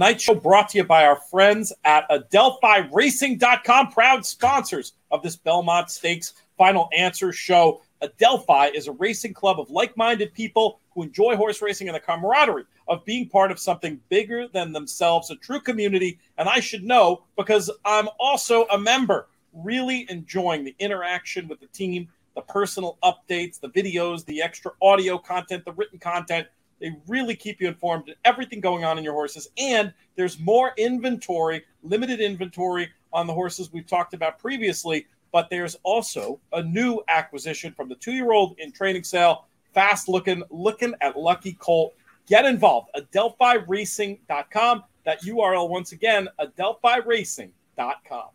Night Show brought to you by our friends at AdelphiRacing.com, proud sponsors of this Belmont Stakes Final Answer show. Adelphi is a racing club of like minded people who enjoy horse racing and the camaraderie of being part of something bigger than themselves, a true community. And I should know because I'm also a member, really enjoying the interaction with the team, the personal updates, the videos, the extra audio content, the written content they really keep you informed of everything going on in your horses. And there's more inventory, limited inventory on the horses we've talked about previously. But there's also a new acquisition from the two year old in training sale. Fast looking, looking at Lucky Colt. Get involved. AdelphiRacing.com. That URL once again, AdelphiRacing.com.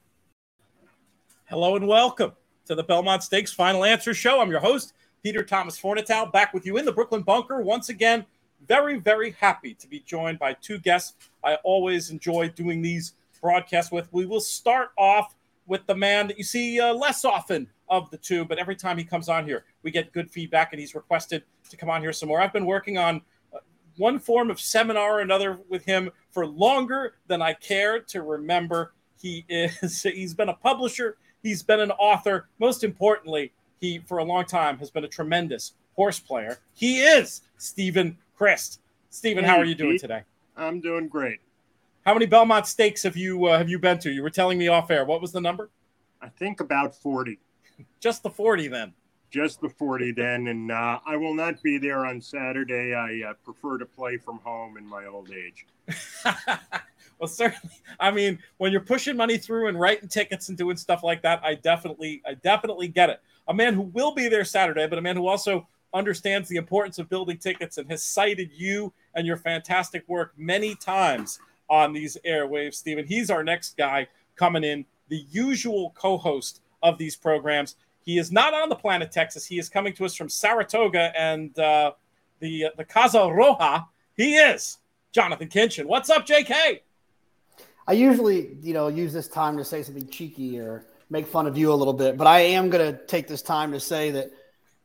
Hello and welcome to the Belmont Stakes Final Answer Show. I'm your host, Peter Thomas Fornatale, back with you in the Brooklyn Bunker once again very, very happy to be joined by two guests I always enjoy doing these broadcasts with. We will start off with the man that you see uh, less often of the two, but every time he comes on here, we get good feedback and he's requested to come on here some more. I've been working on uh, one form of seminar or another with him for longer than I care to remember. He is he's been a publisher, he's been an author, most importantly, he for a long time has been a tremendous horse player. He is Steven Crist. Steven, hey, how are you doing today? I'm doing great. How many Belmont Stakes have you uh, have you been to? You were telling me off air. What was the number? I think about 40. Just the 40 then. Just the 40 then. And uh, I will not be there on Saturday. I uh, prefer to play from home in my old age. well, certainly. I mean, when you're pushing money through and writing tickets and doing stuff like that, I definitely, I definitely get it. A man who will be there Saturday, but a man who also understands the importance of building tickets and has cited you and your fantastic work many times on these airwaves, Steven. He's our next guy coming in, the usual co host of these programs. He is not on the planet Texas. He is coming to us from Saratoga and uh, the, uh, the Casa Roja. He is Jonathan Kinchen. What's up, JK? I usually, you know, use this time to say something cheeky or make fun of you a little bit, but I am going to take this time to say that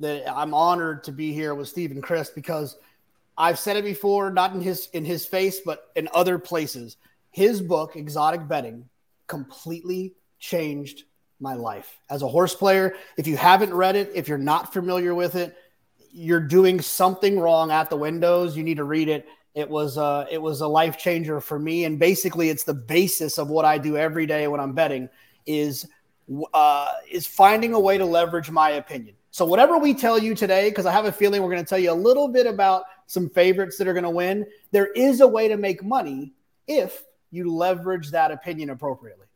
that I'm honored to be here with Steven Crist because I've said it before, not in his in his face, but in other places. His book, Exotic Betting, completely changed my life as a horse player. If you haven't read it, if you're not familiar with it, you're doing something wrong at the windows. You need to read it. It was uh, it was a life changer for me, and basically, it's the basis of what I do every day when I'm betting. Is uh, is finding a way to leverage my opinion. So whatever we tell you today, because I have a feeling we're going to tell you a little bit about some favorites that are going to win, there is a way to make money if you leverage that opinion appropriately.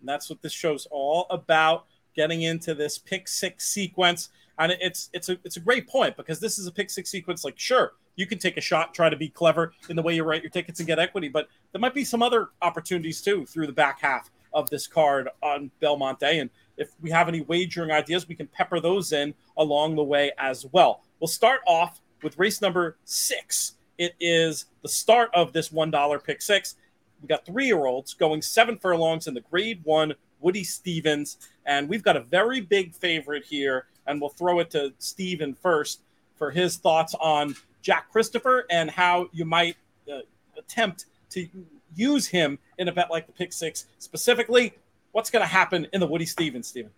And that's what this show's all about. Getting into this pick six sequence, and it's it's a it's a great point because this is a pick six sequence. Like, sure, you can take a shot, try to be clever in the way you write your tickets and get equity, but there might be some other opportunities too through the back half of this card on Belmont Day. And if we have any wagering ideas, we can pepper those in along the way as well. We'll start off with race number six. It is the start of this $1 pick six. We got three year olds going seven furlongs in the grade one Woody Stephens. And we've got a very big favorite here. And we'll throw it to Steven first for his thoughts on Jack Christopher and how you might uh, attempt to use him in a bet like the pick six. Specifically, what's going to happen in the Woody Stephens, Steven?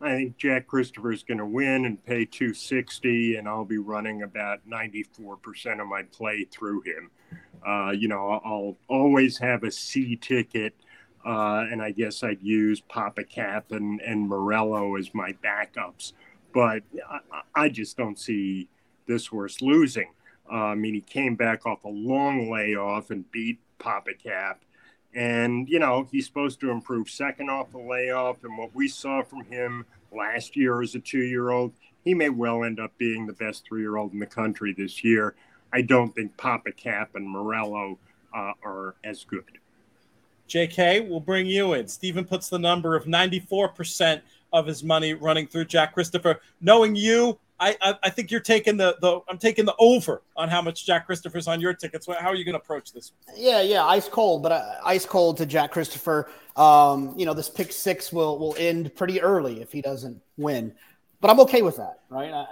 I think Jack Christopher is going to win and pay 260, and I'll be running about 94% of my play through him. Uh, you know, I'll always have a C ticket, uh, and I guess I'd use Pappacap and, and Morello as my backups. But I, I just don't see this horse losing. Uh, I mean, he came back off a long layoff and beat Pappacap and, you know, he's supposed to improve second off the layoff. And what we saw from him last year as a two year old, he may well end up being the best three year old in the country this year. I don't think Pappacap and Morello uh, are as good. JK, we'll bring you in. Steven puts the number of 94% of his money running through Jack Christopher. Knowing you, I, I, I think you're taking the the I'm taking the over on how much Jack Christopher's on your tickets. How are you going to approach this? Yeah, yeah, ice cold, but uh, ice cold to Jack Christopher. Um, you know, this pick six will will end pretty early if he doesn't win, but I'm okay with that, right? Uh,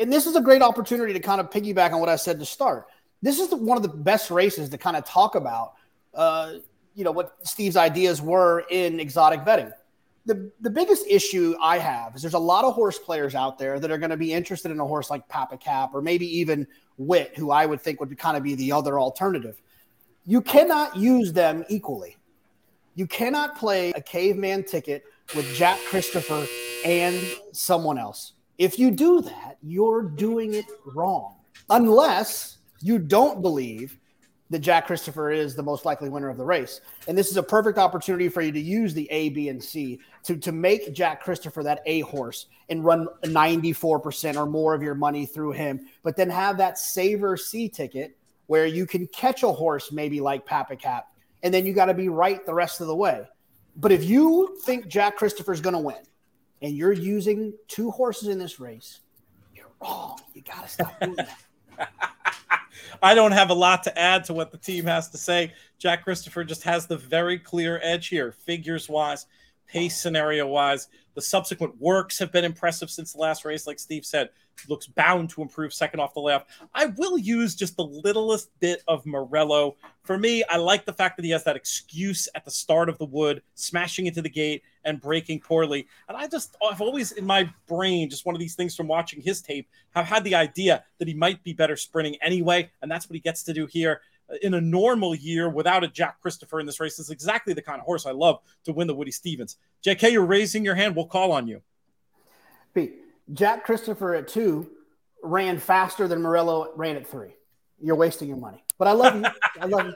and this is a great opportunity to kind of piggyback on what I said to start. This is the, one of the best races to kind of talk about. Uh, you know what Steve's ideas were in exotic betting the the biggest issue I have is there's a lot of horse players out there that are going to be interested in a horse like Pappacap or maybe even Wit, who I would think would kind of be the other alternative. You cannot use them equally. You cannot play a caveman ticket with Jack Christopher and someone else. If you do that, you're doing it wrong. Unless you don't believe that Jack Christopher is the most likely winner of the race. And this is a perfect opportunity for you to use the A, B, and C to, to make Jack Christopher that A horse and run 94% or more of your money through him, but then have that saver C ticket where you can catch a horse maybe like Pappacap, and then you got to be right the rest of the way. But if you think Jack Christopher's going to win and you're using two horses in this race, you're wrong. You got to stop doing that. I don't have a lot to add to what the team has to say. Jack Christopher just has the very clear edge here, figures wise, pace scenario wise. The subsequent works have been impressive since the last race, like Steve said. Looks bound to improve second off the left. I will use just the littlest bit of Morello. For me, I like the fact that he has that excuse at the start of the wood, smashing into the gate and breaking poorly. And I just, I've always in my brain, just one of these things from watching his tape, have had the idea that he might be better sprinting anyway. And that's what he gets to do here in a normal year without a Jack Christopher in this race is exactly the kind of horse I love to win the Woody Stephens. JK, you're raising your hand. We'll call on you. B. Jack Christopher at two ran faster than Morello ran at three. You're wasting your money. But I love you. I love you.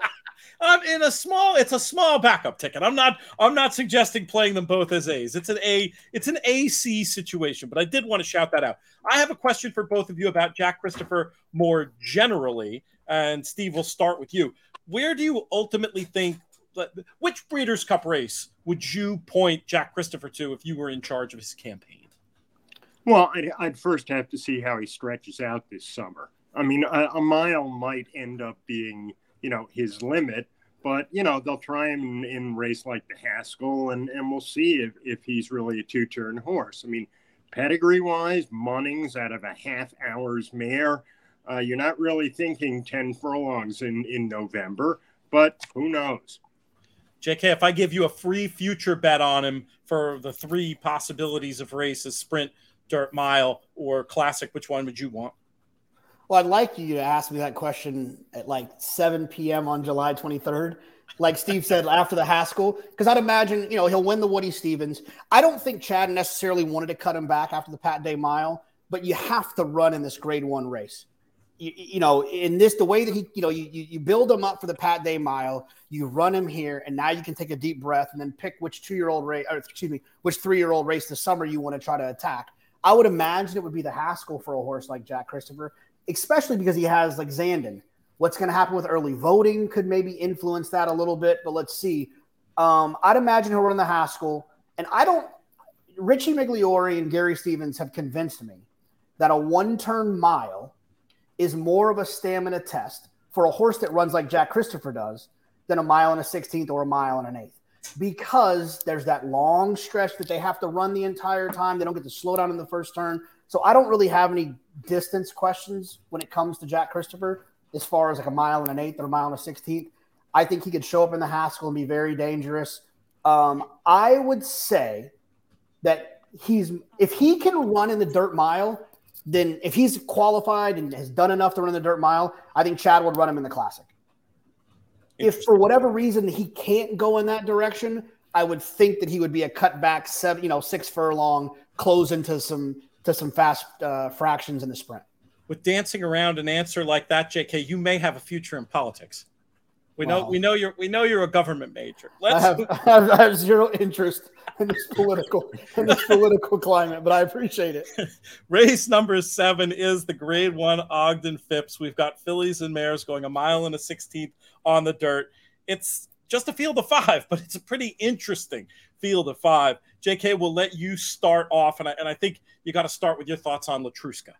I'm in a small. It's a small backup ticket. I'm not. I'm not suggesting playing them both as A's. It's an A. It's an AC situation. But I did want to shout that out. I have a question for both of you about Jack Christopher more generally, and Steve, we'll start with you. Where do you ultimately think? Which Breeders' Cup race would you point Jack Christopher to if you were in charge of his campaign? Well, I'd, I'd first have to see how he stretches out this summer. I mean, a, a mile might end up being you know his limit. But you know they'll try him in, in race like the Haskell, and and we'll see if if he's really a two turn horse. I mean, pedigree wise, Munnings out of a half hour's mare. Uh, you're not really thinking 10 furlongs in, in November, but who knows? JK, if I give you a free future bet on him for the three possibilities of races sprint, dirt mile, or classic, which one would you want? Well, I'd like you to ask me that question at like 7 p.m. on July 23rd. Like Steve said after the Haskell, because I'd imagine, you know, he'll win the Woody Stephens. I don't think Chad necessarily wanted to cut him back after the Pat Day mile, but you have to run in this grade one race. You, you, know, in this, the way that he, you know, you, you build him up for the Pat Day mile, you run him here, and now you can take a deep breath and then pick which two year old race, or excuse me, which three year old race this summer you want to try to attack. I would imagine it would be the Haskell for a horse like Jack Christopher especially because he has like Zandon. What's going to happen with early voting could maybe influence that a little bit, but let's see. Um, I'd imagine he'll run the Haskell, and I don't. Richie Migliore and Gary Stevens have convinced me that a one-turn mile is more of a stamina test for a horse that runs like Jack Christopher does than a mile and a sixteenth or a mile and an eighth because there's that long stretch that they have to run the entire time. They don't get to slow down in the first turn. So I don't really have any distance questions when it comes to Jack Christopher as far as like a mile and an eighth or a mile and a sixteenth. I think he could show up in the Haskell and be very dangerous. Um, I would say that he's if he can run in the dirt mile, then if he's qualified and has done enough to run the dirt mile, I think Chad would run him in the classic. If for whatever reason he can't go in that direction, I would think that he would be a cutback seven, you know, six furlong, close into some to some fast uh, fractions in the sprint. With dancing around an answer like that, JK, you may have a future in politics. We wow. know we know you're we know you're a government major. Let's I have, I have zero interest in this political in this political climate, but I appreciate it. Race number seven is the Grade One Ogden Phipps. We've got fillies and mares going a mile and a sixteenth on the dirt. It's just a field of five, but it's a pretty interesting field of five. JK, will let you start off, and I, and I think you got to start with your thoughts on Letruska.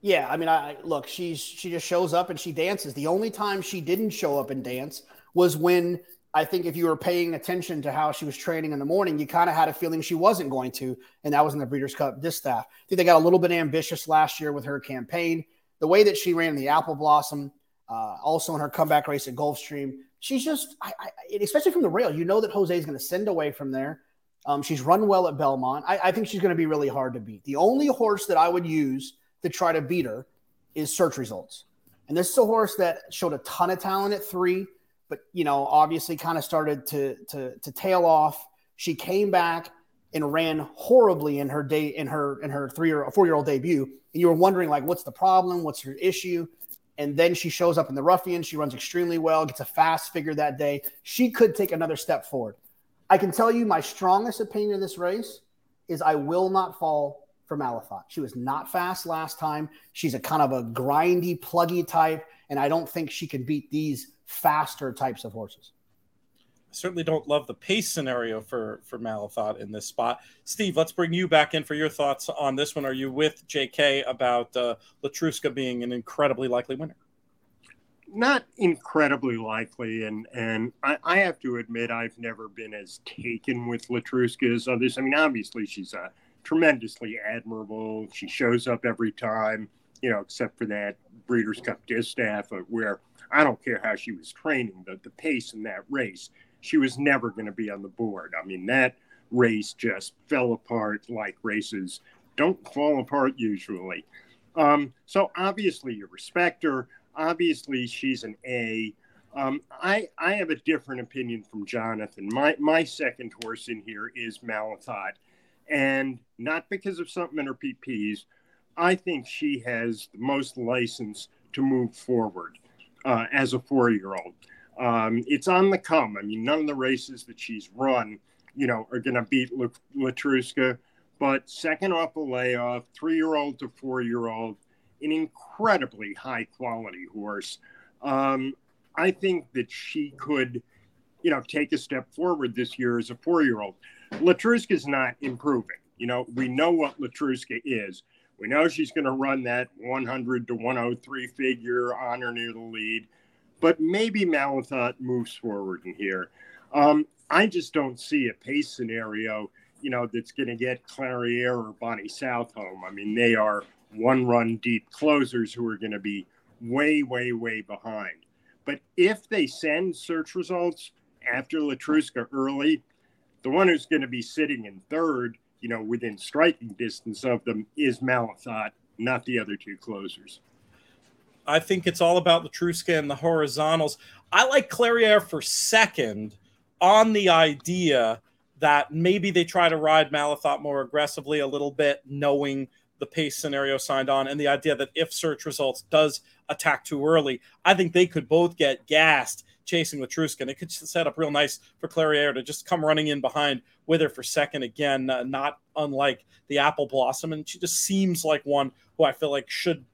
Yeah, I mean, I look, she's she just shows up and she dances. The only time she didn't show up and dance was when I think if you were paying attention to how she was training in the morning, you kind of had a feeling she wasn't going to, and that was in the Breeders' Cup Distaff. I think they got a little bit ambitious last year with her campaign. The way that she ran the Apple Blossom, uh, also in her comeback race at Gulfstream, she's just, I, I, especially from the rail, you know that Jose is going to send away from there. Um, she's run well at Belmont. I, I think she's going to be really hard to beat. The only horse that I would use to try to beat her is search results. And this is a horse that showed a ton of talent at three, but you know, obviously kind of started to to to tail off. She came back and ran horribly in her day in her in her three or four year old debut. And you were wondering like, what's the problem? What's her issue? And then she shows up in the ruffian. She runs extremely well, gets a fast figure that day. She could take another step forward. I can tell you my strongest opinion of this race is I will not fall for Malathaat. She was not fast last time. She's a kind of a grindy, pluggy type, and I don't think she can beat these faster types of horses. Certainly don't love the pace scenario for for Malathaat in this spot. Steve, let's bring you back in for your thoughts on this one. Are you with JK about uh, Letruska being an incredibly likely winner? Not incredibly likely, and and I, I have to admit I've never been as taken with Letruska as others. I mean, obviously she's a tremendously admirable. She shows up every time, you know, except for that Breeders' Cup Distaff, uh, where I don't care how she was training, the, the pace in that race, she was never going to be on the board. I mean, that race just fell apart like races don't fall apart usually. Um, so obviously, you respect her. Obviously, she's an A. Um, I, I have a different opinion from Jonathan. My, my second horse in here is Malathaat and not because of something in her PPs. I think she has the most license to move forward uh, as a four year old. Um, it's on the come. I mean, none of the races that she's run, you know, are going to beat Letruska, But second off a layoff, three year old to four year old, an incredibly high quality horse. Um, I think that she could, you know, take a step forward this year as a four year old. Letruska is not improving. You know, we know what Letruska is. We know she's going to run that 100 to 103 figure on or near the lead, but maybe Malathaat moves forward in here. Um, I just don't see a pace scenario, you know, that's going to get Clairiere or Bonny South home. I mean, they are one run deep closers who are going to be way, way, way behind. But if they send search results after Letruska early, the one who's going to be sitting in third, you know, within striking distance of them is Malathaat, not the other two closers. I think it's all about Letruska and the horizontals. I like Clairiere for second on the idea that maybe they try to ride Malathaat more aggressively a little bit, knowing the pace scenario signed on, and the idea that if search results does attack too early, I think they could both get gassed chasing Letruska. And it could set up real nice for Clairiere to just come running in behind with her for second again, uh, not unlike the Apple Blossom. And she just seems like one who I feel like should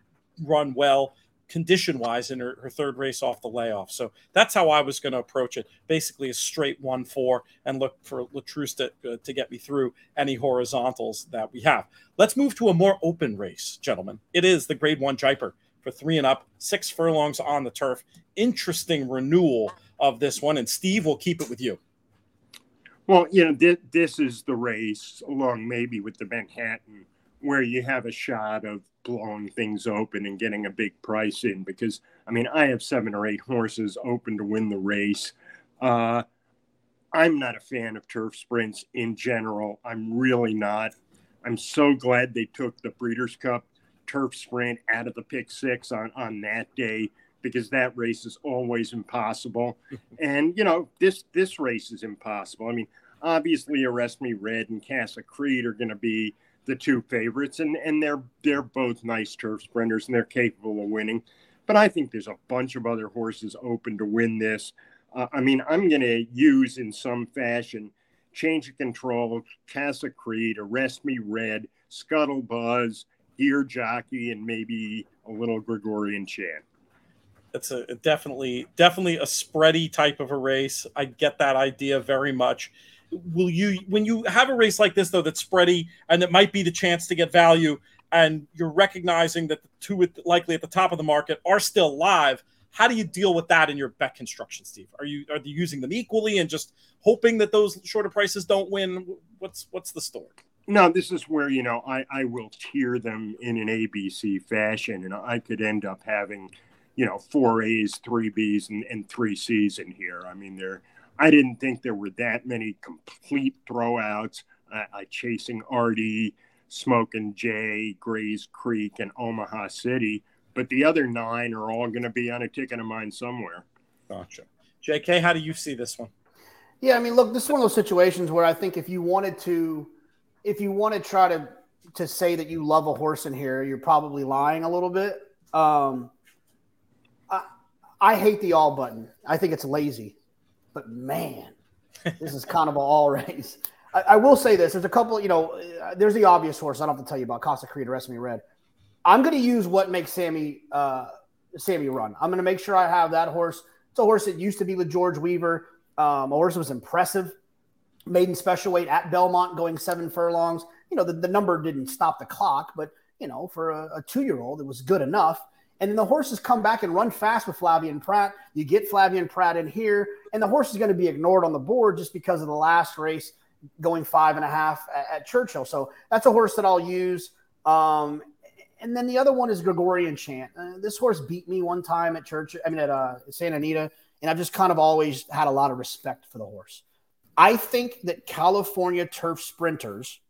run well condition wise in her, her third race off the layoff. So that's how I was going to approach it. Basically, a straight 1 4 and look for Letruska to, uh, to get me through any horizontals that we have. Let's move to a more open race, gentlemen. It is the grade one Jaipur for three and up, six furlongs on the turf. Interesting renewal of this one. And Steve, will keep it with you. Well, you know, th- this is the race along maybe with the Manhattan where you have a shot of blowing things open and getting a big price in because, I mean, I have seven or eight horses open to win the race. Uh, I'm not a fan of turf sprints in general. I'm really not. I'm so glad they took the Breeders' Cup turf sprint out of the pick six on, on that day because that race is always impossible. and you know, this this race is impossible. I mean, obviously Arrest Me Red and Casa Creed are gonna be the two favorites and, and they're they're both nice turf sprinters and they're capable of winning. But I think there's a bunch of other horses open to win this. Uh, I mean, I'm going to use in some fashion Change of Control, Casa Creed, Arrest Me Red, Scuttle Buzz, Gear Jockey, and maybe a little Gregorian chant. It's a definitely definitely a spready type of a race. I get that idea very much. Will you when you have a race like this though that's spready and it might be the chance to get value and you're recognizing that the two likely at the top of the market are still live? How do you deal with that in your bet construction, Steve? Are you are you using them equally and just hoping that those shorter prices don't win? What's what's the story? No, this is where you know I I will tier them in an ABC fashion, and I could end up having you know, four A's, three B's, and, and three C's in here. I mean, there. I didn't think there were that many complete throwouts. Uh, uh, chasing Artie, Smoking Jay, Grays Creek, and Omaha City, but the other nine are all going to be on a ticket of mine somewhere. Gotcha. JK, how do you see this one? Yeah, I mean, look, this is one of those situations where I think if you wanted to, if you want to try to to say that you love a horse in here, you're probably lying a little bit. Um, I hate the all button. I think it's lazy. But man, this is kind of an all race. I, I, will say this: there's a couple. You know, there's the obvious horse. I don't have to tell you about Casa Creed Rest Me Red. I'm going to use what makes Sammy uh, Sammy run. I'm going to make sure I have that horse. It's a horse that used to be with George Weaver. Um, a horse that was impressive. Maiden special weight at Belmont, going seven furlongs. You know, the, the number didn't stop the clock, but you know, for a, a two year old, it was good enough. And then the horses come back and run fast with Flavien Prat. You get Flavien Prat in here, and the horse is going to be ignored on the board just because of the last race going five and a half at, at Churchill. So that's a horse that I'll use. Um, and then the other one is Gregorian Chant. Uh, this horse beat me one time at Church. I mean, at uh, Santa Anita, and I've just kind of always had a lot of respect for the horse. I think that California turf sprinters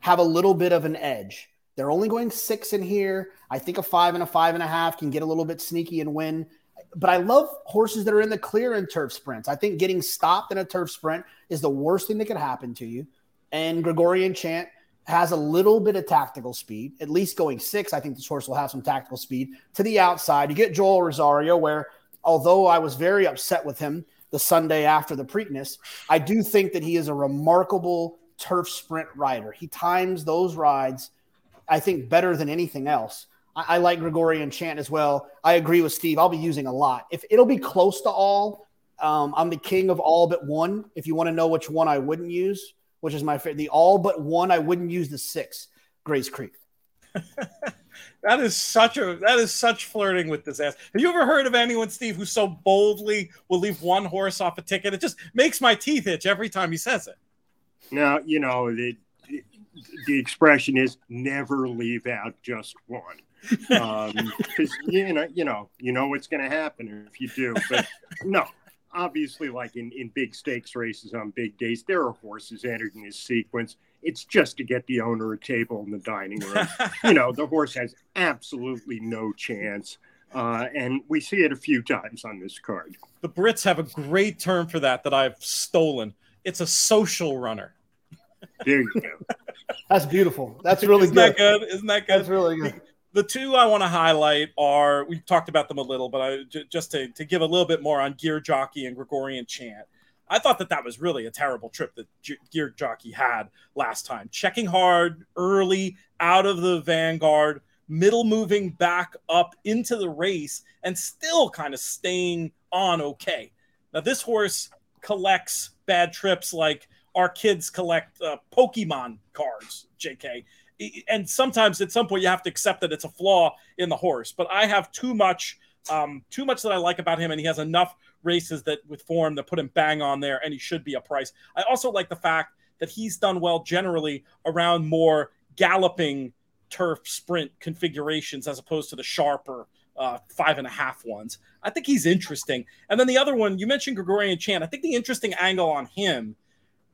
have a little bit of an edge they're only going six in here. I think a five and a five and a half can get a little bit sneaky and win. But I love horses that are in the clear in turf sprints. I think getting stopped in a turf sprint is the worst thing that could happen to you. And Gregorian Chant has a little bit of tactical speed, at least going six. I think this horse will have some tactical speed to the outside. You get Joel Rosario, where although I was very upset with him the Sunday after the Preakness, I do think that he is a remarkable turf sprint rider. He times those rides – I think, better than anything else. I, I like Gregorian Chant as well. I agree with Steve. I'll be using a lot. If it'll be close to all, um, I'm the king of all but one. If you want to know which one I wouldn't use, which is my favorite, the all but one I wouldn't use the six, Grace Creek. that is such a that is such flirting with disaster. Have you ever heard of anyone, Steve, who so boldly will leave one horse off a ticket? It just makes my teeth itch every time he says it. Now, you know, the the expression is never leave out just one. Because um, you know you know you know what's going to happen if you do but no obviously like in, in big stakes races on big days there are horses entered in this sequence. It's just to get the owner a table in the dining room. You know the horse has absolutely no chance uh, and we see it a few times on this card. The brits have a great term for that that i've stolen. It's a social runner. There you go. That's beautiful. That's really Isn't good. That good. Isn't that good? That's really good. The, the two I want to highlight are we talked about them a little, but I j- just to, to give a little bit more on Gear Jockey and Gregorian Chant. I thought that that was really a terrible trip that G- Gear Jockey had last time. Checking hard early out of the vanguard, middle moving back up into the race, and still kind of staying on okay. Now, this horse collects bad trips like our kids collect uh, Pokemon cards, JK. And sometimes at some point you have to accept that it's a flaw in the horse. But I have too much, um, too much that I like about him, and he has enough races that with form that put him bang on there, and he should be a price. I also like the fact that he's done well generally around more galloping turf sprint configurations as opposed to the sharper uh, five and a half ones. I think he's interesting. And then the other one, you mentioned Gregorian Chant. I think the interesting angle on him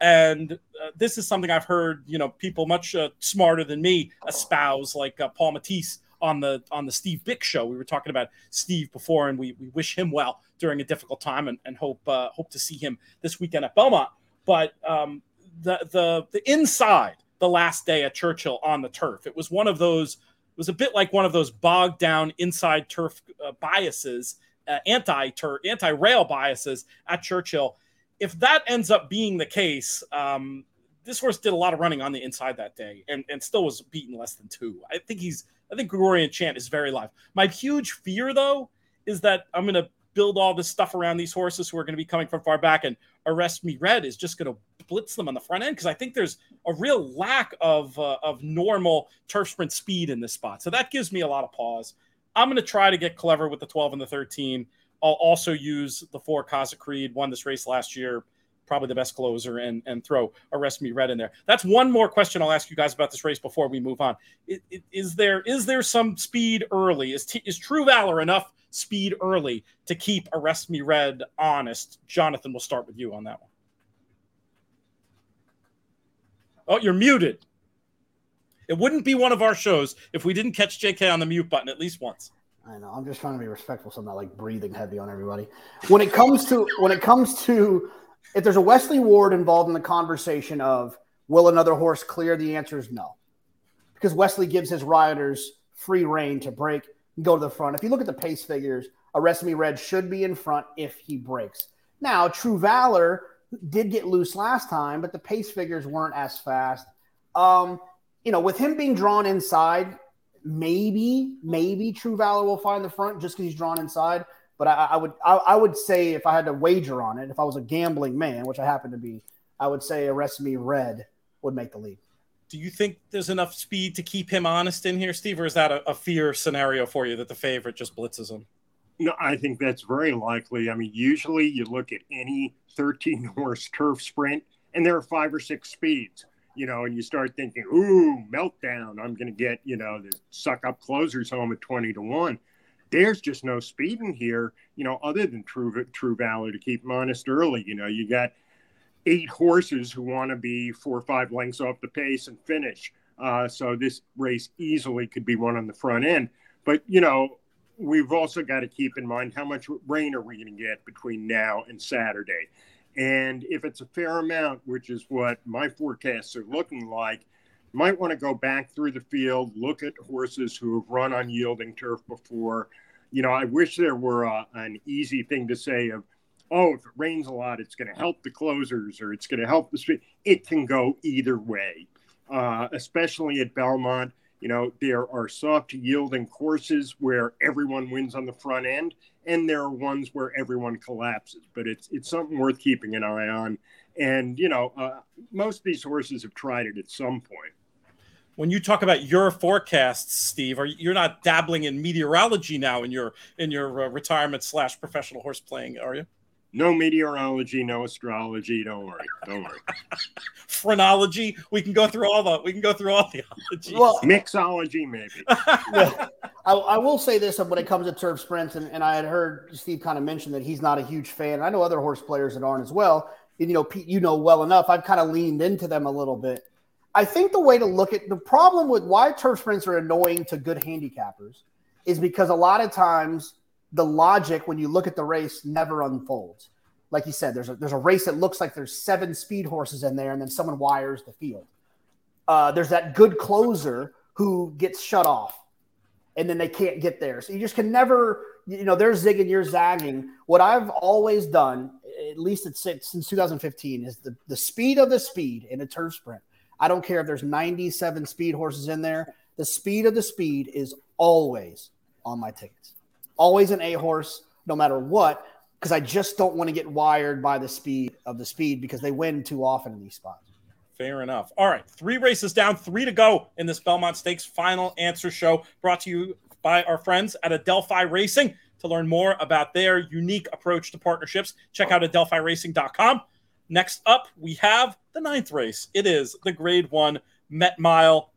and uh, this is something I've heard, you know, people much uh, smarter than me espouse, like uh, Paul Matties on the on the Steve Byk show. We were talking about Steve before, and we, we wish him well during a difficult time, and, and hope uh, hope to see him this weekend at Belmont. But um, the the the inside the last day at Churchill on the turf, it was one of those. It was a bit like one of those bogged down inside turf uh, biases, uh, anti turf, anti rail biases at Churchill if that ends up being the case, um, this horse did a lot of running on the inside that day and, and still was beaten less than two. I think he's I think Gregorian Chant is very live. My huge fear though is that I'm going to build all this stuff around these horses who are going to be coming from far back, and Arrest Me Red is just going to blitz them on the front end because I think there's a real lack of uh, of normal turf sprint speed in this spot. So that gives me a lot of pause. I'm going to try to get clever with the 12 and the 13. I'll also use the four Casa Creed, won this race last year, probably the best closer, and and throw Arrest Me Red in there. That's one more question I'll ask you guys about this race before we move on. Is, there is there some speed early? Is is True Valor enough speed early to keep Arrest Me Red honest? Jonathan, we'll start with you on that one. Oh, you're muted. It wouldn't be one of our shows if we didn't catch JK on the mute button at least once. I know. I'm just trying to be respectful, so I'm not like breathing heavy on everybody. When it comes to when it comes to if there's a Wesley Ward involved in the conversation of will another horse clear, the answer is no, because Wesley gives his riders free reign to break and go to the front. If you look at the pace figures, Arrest Me Red should be in front if he breaks. Now, True Valor did get loose last time, but the pace figures weren't as fast. Um, you know, with him being drawn inside, maybe, maybe True Valor will find the front just because he's drawn inside. But I, I would, I, I, would say if I had to wager on it, if I was a gambling man, which I happen to be, I would say Arrest Me Red would make the lead. Do you think there's enough speed to keep him honest in here, Steve, or is that a, a fear scenario for you that the favorite just blitzes him? No, I think that's very likely. I mean, usually you look at any 13 horse turf sprint, and there are five or six speeds, you know, and you start thinking, ooh, meltdown. I'm going to get, you know, the suck up closers home at 20 to 1. There's just no speed in here, you know, other than True, True Valor to keep them honest early. You know, you got eight horses who want to be four or five lengths off the pace and finish. Uh, so this race easily could be one on the front end. But, you know, we've also got to keep in mind how much rain are we going to get between now and Saturday. And if it's a fair amount, which is what my forecasts are looking like, might want to go back through the field, look at horses who have run on yielding turf before. You know, I wish there were a, an easy thing to say of, oh, if it rains a lot, it's going to help the closers or it's going to help the speed. It can go either way, uh, especially at Belmont. You know, there are soft yielding courses where everyone wins on the front end, and there are ones where everyone collapses. But it's it's something worth keeping an eye on. And you know, uh, most of these horses have tried it at some point. When you talk about your forecasts, Steve, are you're not dabbling in meteorology now in your in your uh, retirement slash professional horse playing, are you? No meteorology, no astrology. Don't worry. Don't worry. Phrenology. We can go through all the. We can go through all the ologies. Well, mixology, maybe. I, I, will say this uh, when it comes to turf sprints, and, and I had heard Steve kind of mention that he's not a huge fan. I know other horse players that aren't as well. And, you know, Pete, you know well enough. I've kind of leaned into them a little bit. I think the way to look at the problem with why turf sprints are annoying to good handicappers is because a lot of times the logic when you look at the race never unfolds. Like you said, there's a there's a race that looks like there's seven speed horses in there, and then someone wires the field. Uh, there's that good closer who gets shut off, and then they can't get there. So you just can never, you know, they're zigging, you're zagging. What I've always done, at least it's since 2015, is the the speed of the speed in a turf sprint. I don't care if there's 97 speed horses in there. The speed of the speed is always on my tickets always an A horse, no matter what, because I just don't want to get wired by the speed of the speed because they win too often in these spots. Fair enough. All right, three races down, three to go in this Belmont Stakes final answer show brought to you by our friends at Adelphi Racing. To learn more about their unique approach to partnerships, check out adelphiracing.com. Next up, we have the ninth race. It is the Grade One Met Mile.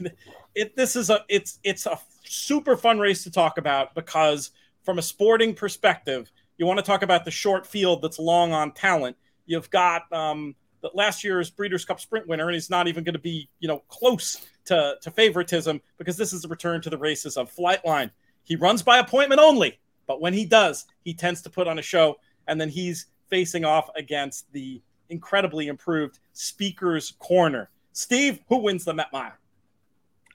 it this is a it's it's a super fun race to talk about because from a sporting perspective, you want to talk about the short field that's long on talent. You've got um, the last year's Breeders' Cup Sprint winner, and he's not even going to be you know close to to favoritism because this is a return to the races of Flightline. He runs by appointment only, but when he does, he tends to put on a show, and then he's facing off against the incredibly improved Speaker's Corner. Steve, who wins the Met Mile?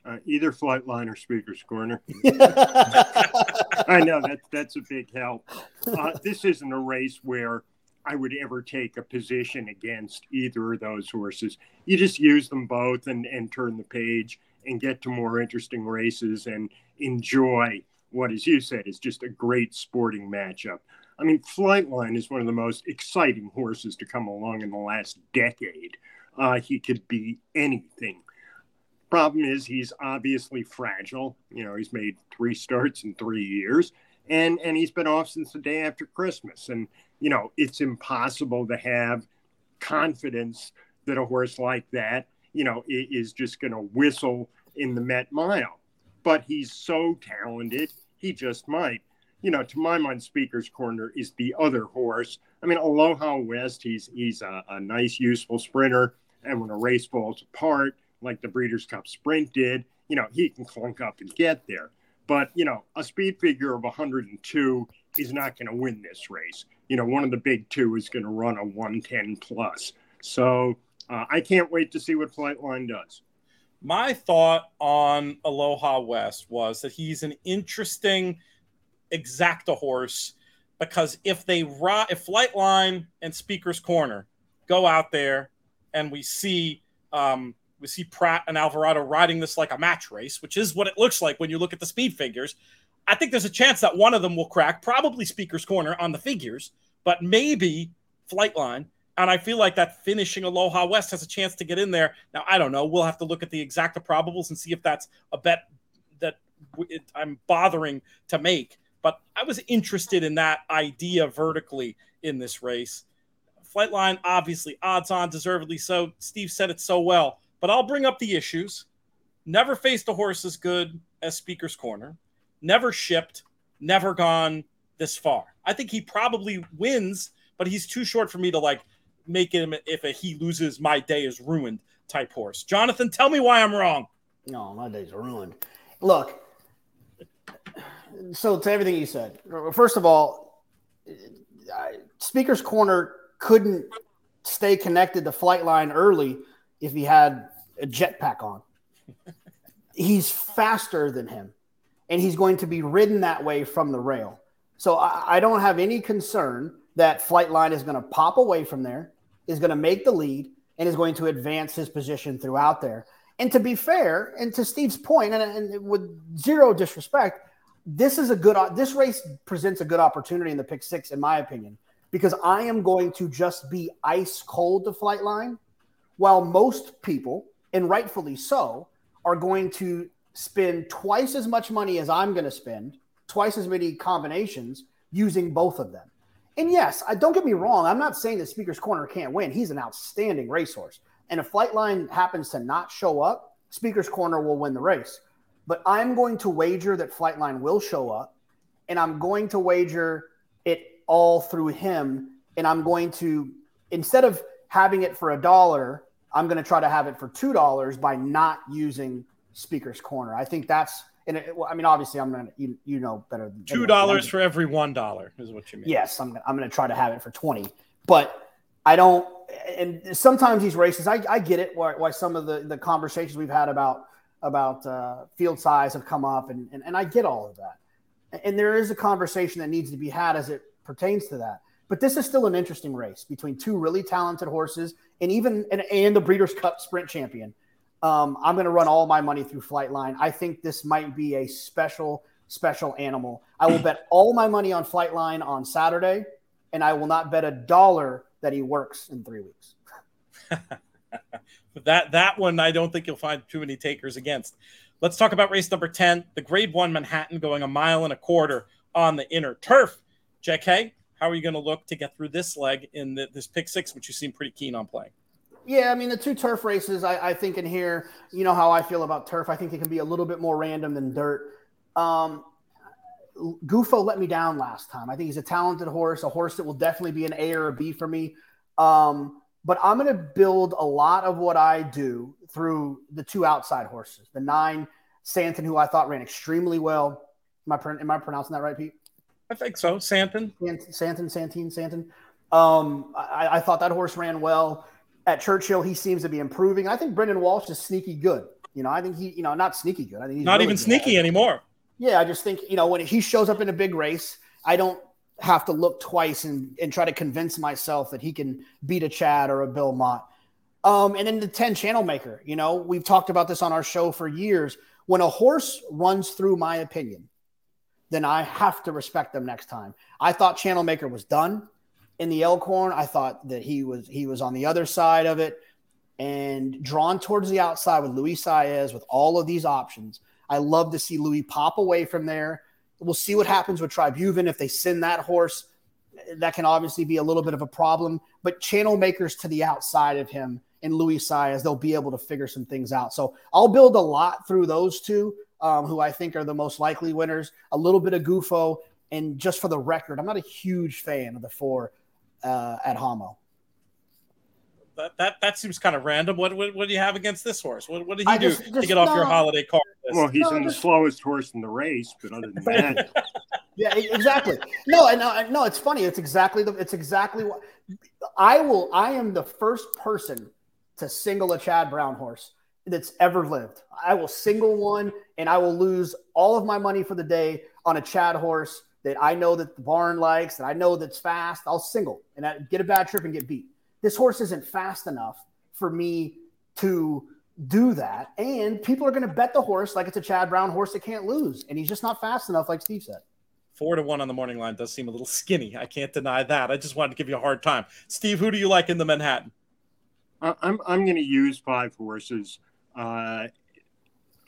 Uh, either Flightline or Speaker's Corner. I know that that's a big help. Uh, this isn't a race where I would ever take a position against either of those horses. You just use them both and, and turn the page and get to more interesting races and enjoy what, as you said, is just a great sporting matchup. I mean, Flightline is one of the most exciting horses to come along in the last decade. Uh, he could be anything. Problem is, he's obviously fragile. You know, he's made three starts in three years, and and he's been off since the day after Christmas. And you know, it's impossible to have confidence that a horse like that, you know, is just going to whistle in the Met Mile. But he's so talented, he just might. You know, to my mind, Speaker's Corner is the other horse. I mean, Aloha West, he's he's a, a nice, useful sprinter, and when a race falls apart, like the Breeders' Cup Sprint did, you know, he can clunk up and get there. But you know, a speed figure of 102 is not going to win this race. You know, one of the big two is going to run a 110 plus. So uh, I can't wait to see what Flightline does. My thought on Aloha West was that he's an interesting exacta horse because if they if Flightline and Speaker's Corner go out there and we see um, we see Prat and Alvarado riding this like a match race, which is what it looks like when you look at the speed figures. I think there's a chance that one of them will crack, probably Speaker's Corner on the figures, but maybe Flightline. And I feel like that finishing Aloha West has a chance to get in there. Now, I don't know. We'll have to look at the exacta probables and see if that's a bet that I'm bothering to make. But I was interested in that idea vertically in this race. Flightline, obviously, odds on, deservedly so. Steve said it so well. But I'll bring up the issues. Never faced a horse as good as Speaker's Corner. Never shipped. Never gone this far. I think he probably wins, but he's too short for me to like make him if he loses, my day is ruined type horse. Jonathan, tell me why I'm wrong. No, my day's ruined. Look, so to everything you said, first of all, Speaker's Corner couldn't stay connected to Flightline early if he had a jetpack on. he's faster than him, and he's going to be ridden that way from the rail. So I, I don't have any concern that Flightline is going to pop away from there, is going to make the lead, and is going to advance his position throughout there. And to be fair, and to Steve's point, and, and with zero disrespect, this is a good. This race presents a good opportunity in the pick six, in my opinion, because I am going to just be ice cold to Flightline while most people, and rightfully so, are going to spend twice as much money as I'm going to spend, twice as many combinations using both of them. And yes, I don't get me wrong. I'm not saying that Speaker's Corner can't win. He's an outstanding racehorse. And if Flightline happens to not show up, Speaker's Corner will win the race. But I'm going to wager that Flightline will show up, and I'm going to wager it all through him. And I'm going to, instead of having it for a dollar, I'm going to try to have it for two dollars by not using Speaker's Corner. I think that's and it, well, I mean, obviously, I'm gonna you, you know better. Two dollars for every one dollar is what you mean. Yes, I'm I'm gonna try to have it for twenty, but I don't. And sometimes these races, I, I get it. Why, why some of the the conversations we've had about about uh, field size have come up, and, and and I get all of that. And there is a conversation that needs to be had as it pertains to that. But this is still an interesting race between two really talented horses and even and, and the Breeders' Cup Sprint champion. Um, I'm going to run all my money through Flightline. I think this might be a special, special animal. I will bet all my money on Flightline on Saturday, and I will not bet a dollar that he works in three weeks. that that one, I don't think you'll find too many takers against. Let's talk about race number 10, the grade one Manhattan going a mile and a quarter on the inner turf. JK, how are you going to look to get through this leg in the, this pick six, which you seem pretty keen on playing? Yeah, I mean the two turf races. I, I, think in here, you know how I feel about turf. I think it can be a little bit more random than dirt. Um, Gufo let me down last time. I think he's a talented horse, a horse that will definitely be an A or a B for me. Um, but I'm going to build a lot of what I do through the two outside horses. The nine Santon, who I thought ran extremely well. Am I, am I pronouncing that right, Pete? I think so. Santon. Santon, Santine, Santon. Um, I, I, thought that horse ran well. At Churchill, he seems to be improving. I think Brendan Walsh is sneaky good. You know, I think he, you know, not sneaky good. I think he's not really even sneaky anymore. Yeah, I just think, you know, when he shows up in a big race, I don't have to look twice and, and try to convince myself that he can beat a Chad or a Bill Mott. Um, and then the 10 channel maker, you know, we've talked about this on our show for years. When a horse runs through my opinion, then I have to respect them next time. I thought Channel Maker was done in the Elkhorn. I thought that he was he was on the other side of it and drawn towards the outside with Luis Saez with all of these options. I love to see Louis pop away from there. We'll see what happens with Tribhuvan if they send that horse. That can obviously be a little bit of a problem, but channel makers to the outside of him and Luis Saez, they'll be able to figure some things out. So I'll build a lot through those two, um, who I think are the most likely winners. A little bit of Gufo, and just for the record, I'm not a huge fan of the four uh, Adhamo. That, that that seems kind of random. What, what, what do you have against this horse? What, what did he I do just, just, to get off no, your holiday card? Well, he's no, in just, the slowest horse in the race, but other than that, yeah, exactly. No, and no, no, it's funny. It's exactly the. It's exactly what I will. I am the first person to single a Chad Brown horse that's ever lived. I will single one, and I will lose all of my money for the day on a Chad horse that I know that the barn likes, that I know that's fast. I'll single and I get a bad trip and get beat. This horse isn't fast enough for me to do that. And people are going to bet the horse like it's a Chad Brown horse that can't lose. And he's just not fast enough, like Steve said. Four to one on the morning line does seem a little skinny. I can't deny that. I just wanted to give you a hard time. Steve, who do you like in the Manhattan? I'm, I'm going to use five horses. Uh,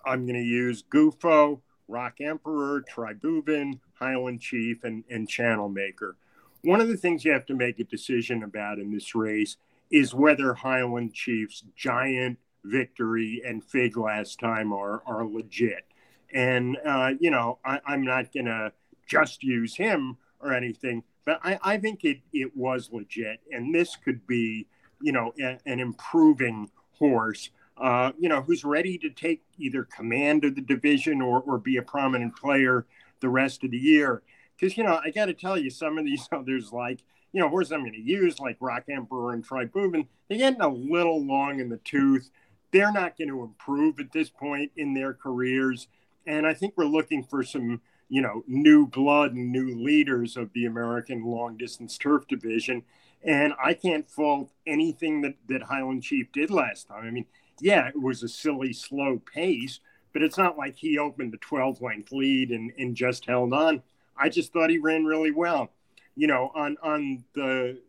I'm going to use Gufo, Rockemperor, Tribhuvan, Highland Chief, and, and Channel Maker. One of the things you have to make a decision about in this race is whether Highland Chief's giant victory and fig last time are, are legit. And, uh, you know, I, am not going to just use him or anything, but I, I think it, it was legit. And this could be, you know, a, an improving horse, uh, you know, who's ready to take either command of the division or, or be a prominent player the rest of the year. Because, you know, I got to tell you, some of these others, like, you know, horses I'm going to use, like Rockemperor and Tribhuvan, they're getting a little long in the tooth. They're not going to improve at this point in their careers. And I think we're looking for some, you know, new blood and new leaders of the American long distance turf division. And I can't fault anything that, that Highland Chief did last time. I mean, yeah, it was a silly, slow pace, but it's not like he opened a 12 length lead and, and just held on. I just thought he ran really well. You know, on on the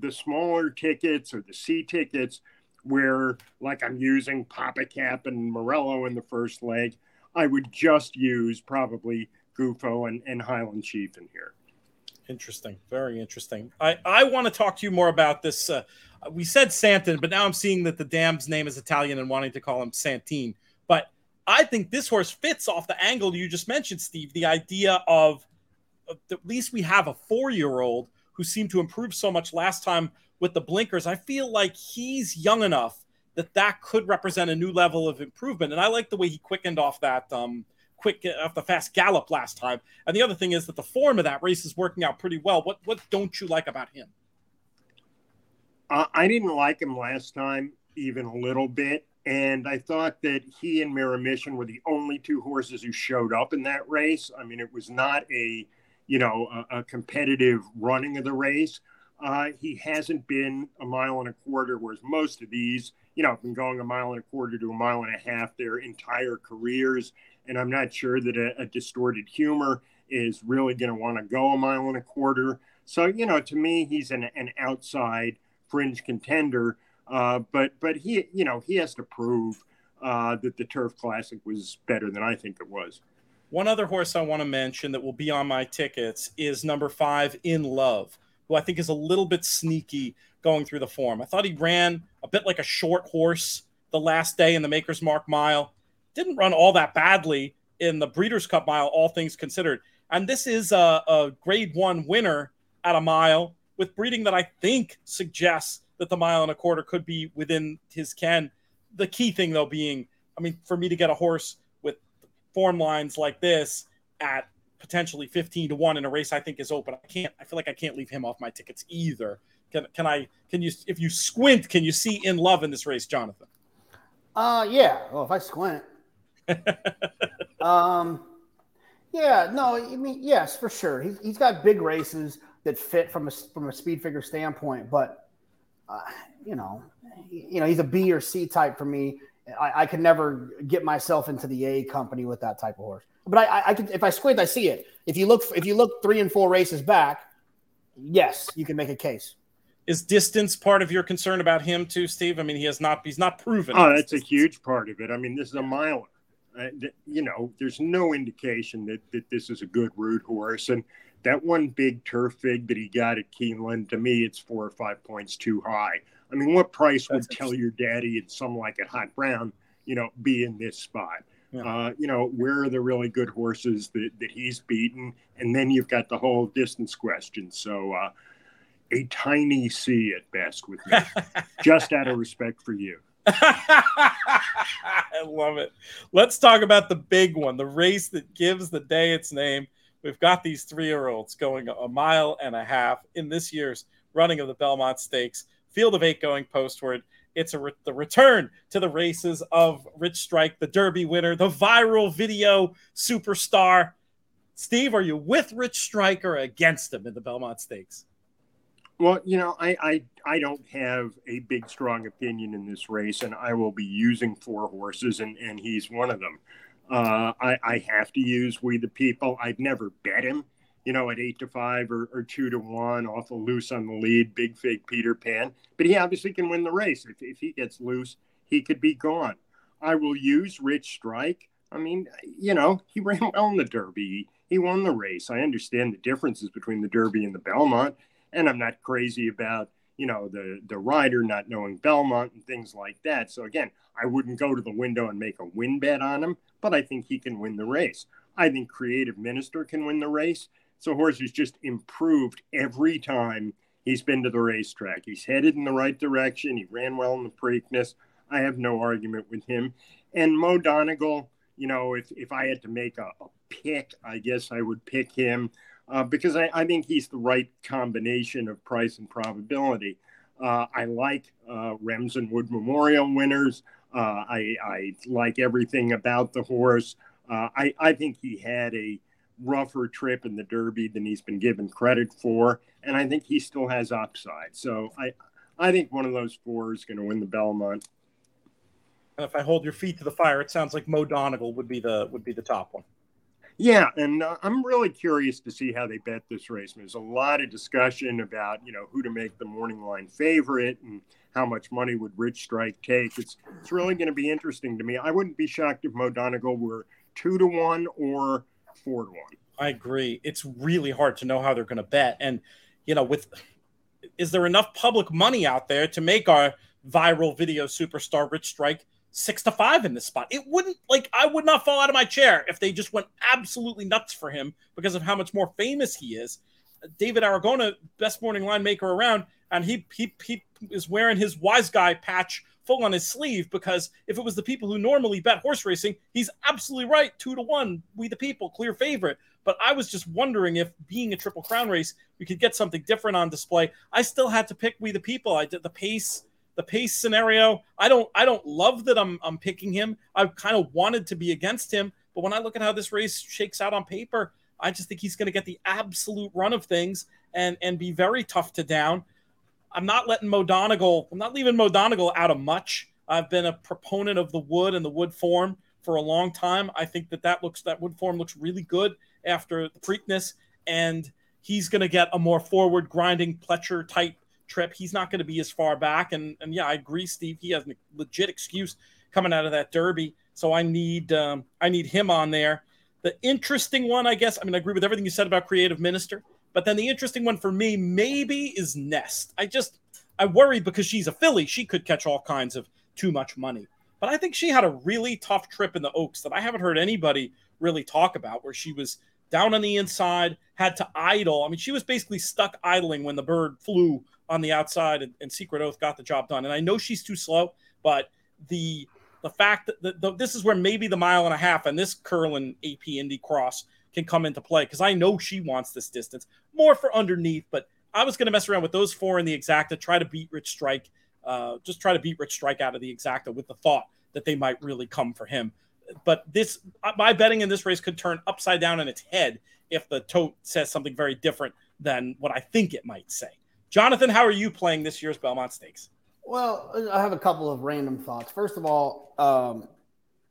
the smaller tickets or the C tickets, where like I'm using Pappacap and Morello in the first leg, I would just use probably Gufo and, and Highland Chief in here. Interesting, very interesting. I I want to talk to you more about this. Uh, we said Santin, but now I'm seeing that the dam's name is Italian and wanting to call him Santine. But I think this horse fits off the angle you just mentioned, Steve. The idea of at least we have a four year old who seemed to improve so much last time with the blinkers. I feel like he's young enough that that could represent a new level of improvement. And I like the way he quickened off that um, quick off the fast gallop last time. And the other thing is that the form of that race is working out pretty well. What what don't you like about him? I didn't like him last time even a little bit. And I thought that he and Mirror Mission were the only two horses who showed up in that race. I mean, it was not a you know, a, a competitive running of the race. Uh, he hasn't been a mile and a quarter, whereas most of these, you know, have been going a mile and a quarter to a mile and a half their entire careers. And I'm not sure that a, a distorted humor is really going to want to go a mile and a quarter. So, you know, to me, he's an, an outside fringe contender. Uh, but but he, you know, he has to prove uh, that the Turf Classic was better than I think it was. One other horse I want to mention that will be on my tickets is number five, In Love, who I think is a little bit sneaky going through the form. I thought he ran a bit like a short horse the last day in the Maker's Mark Mile. Didn't run all that badly in the Breeders' Cup Mile, all things considered. And this is a, a grade one winner at a mile with breeding that I think suggests that the mile and a quarter could be within his ken. The key thing, though, being, I mean, for me to get a horse with form lines like this at potentially 15 to 1 in a race I think is open. I can't I feel like I can't leave him off my tickets either. Can can I can you if you squint can you see in love in this race Jonathan? Uh yeah, well if I squint. um yeah, no, I mean yes, for sure. He's he's got big races that fit from a from a speed figure standpoint, but uh, you know, you know, he's a B or C type for me. I, I could never get myself into the A company with that type of horse. but I, I could if I squint, I see it. If you look, if you look three and four races back, yes, you can make a case. Is distance part of your concern about him too, Steve? I mean, he has not he's not proven. Oh, that's distance. a huge part of it. I mean, this is a miler. Uh, you know, there's no indication that, that this is a good route horse. And that one big turf fig that he got at Keeneland, to me, it's four or five points too high. I mean, what price would tell your daddy and some like it Hot Brown, you know, be in this spot? Yeah. Uh, you know, where are the really good horses that, that he's beaten? And then you've got the whole distance question. So, uh, a tiny C at best with me, just out of respect for you. I love it. Let's talk about the big one, the race that gives the day its name. We've got these three year olds going a mile and a half in this year's running of the Belmont Stakes. Field of eight going postward. It's a re- the return to the races of Rich Strike, the Derby winner, the viral video superstar. Steve, are you with Rich Strike or against him in the Belmont Stakes? Well, you know, I, I I don't have a big strong opinion in this race, and I will be using four horses, and, and he's one of them. Uh, I, I have to use We the People. I've never bet him, you know, at eight to five or, or two to one, off awful loose on the lead, big fake Peter Pan. But he obviously can win the race. If, if he gets loose, he could be gone. I will use Rich Strike. I mean, you know, he ran well in the Derby. He won the race. I understand the differences between the Derby and the Belmont and I'm not crazy about you know the the rider not knowing Belmont and things like that. So again, I wouldn't go to the window and make a win bet on him, but I think he can win the race. I think Creative Minister can win the race. So horse has just improved every time he's been to the racetrack. He's headed in the right direction. He ran well in the Preakness. I have no argument with him. And Mo Donegal, you know, if, if I had to make a, a pick, I guess I would pick him uh, because I, I, think he's the right combination of price and probability. Uh, I like uh, Remsen Wood Memorial winners. Uh, I, I, like everything about the horse. Uh, I, I, think he had a rougher trip in the Derby than he's been given credit for, and I think he still has upside. So I, I think one of those four is going to win the Belmont. If I hold your feet to the fire, it sounds like Mo Donegal would be the would be the top one. Yeah, and uh, I'm really curious to see how they bet this race. There's a lot of discussion about you know who to make the morning line favorite and how much money would Rich Strike take. It's it's really going to be interesting to me. I wouldn't be shocked if Mo Donegal were two to one or four to one. I agree. It's really hard to know how they're going to bet, and you know, with is there enough public money out there to make our viral video superstar Rich Strike six to five in this spot. It wouldn't like I would not fall out of my chair if they just went absolutely nuts for him because of how much more famous he is. David Aragona, best morning line maker around, and he he he is wearing his wise guy patch full on his sleeve because if it was the people who normally bet horse racing, he's absolutely right. Two to one, we the people, clear favorite. But I was just wondering if being a triple crown race, we could get something different on display. I still had to pick we the people. I did the pace the pace scenario. I don't I don't love that I'm I'm picking him. I kind of wanted to be against him, but when I look at how this race shakes out on paper, I just think he's going to get the absolute run of things and and be very tough to down. I'm not letting Mo Donegal, I'm not leaving Mo Donegal out of much. I've been a proponent of the wood and the wood form for a long time. I think that that looks that wood form looks really good after the Preakness, and he's going to get a more forward grinding Pletcher type trip. He's not going to be as far back. And, and yeah, I agree, Steve. He has a legit excuse coming out of that Derby. So I need um, I need him on there. The interesting one, I guess. I mean, I agree with everything you said about Creative Minister, but then the interesting one for me maybe is Nest. I just I worry because she's a filly. She could catch all kinds of too much money. But I think she had a really tough trip in the Oaks that I haven't heard anybody really talk about, where she was down on the inside, had to idle. I mean, she was basically stuck idling when the bird flew on the outside, and, and, Secret Oath got the job done. And I know she's too slow, but the the fact that the, the, this is where maybe the mile and a half and this Curlin AP Indy Cross can come into play because I know she wants this distance more for underneath. But I was going to mess around with those four in the exacta, try to beat Rich Strike, uh, just try to beat Rich Strike out of the exacta with the thought that they might really come for him. But this, my betting in this race could turn upside down in its head if the tote says something very different than what I think it might say. Jonathan, how are you playing this year's Belmont Stakes? Well, I have a couple of random thoughts. First of all, um,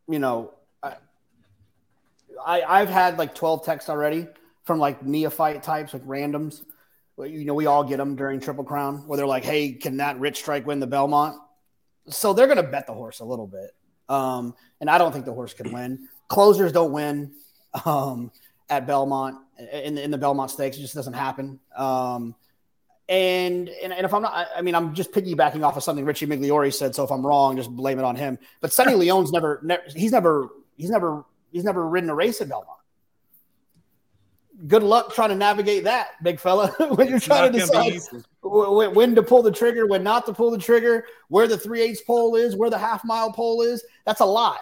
you know, I, I, I've had like 12 texts already from like neophyte types, like randoms. You know, we all get them during Triple Crown where they're like, hey, can that Rich Strike win the Belmont? So they're going to bet the horse a little bit. Um, and I don't think the horse can win. Closers don't win um, at Belmont in the, in the Belmont Stakes. It just doesn't happen. Um, and, and, and if I'm not, I, mean, I'm just piggybacking off of something Richie Migliore said. So if I'm wrong, just blame it on him. But Sonny Leon's never, never, he's never, he's never, he's never ridden a race at Belmont. Good luck trying to navigate that, big fella. when you're trying to decide when to pull the trigger, when not to pull the trigger, where the three eighths pole is, where the half mile pole is. That's a lot.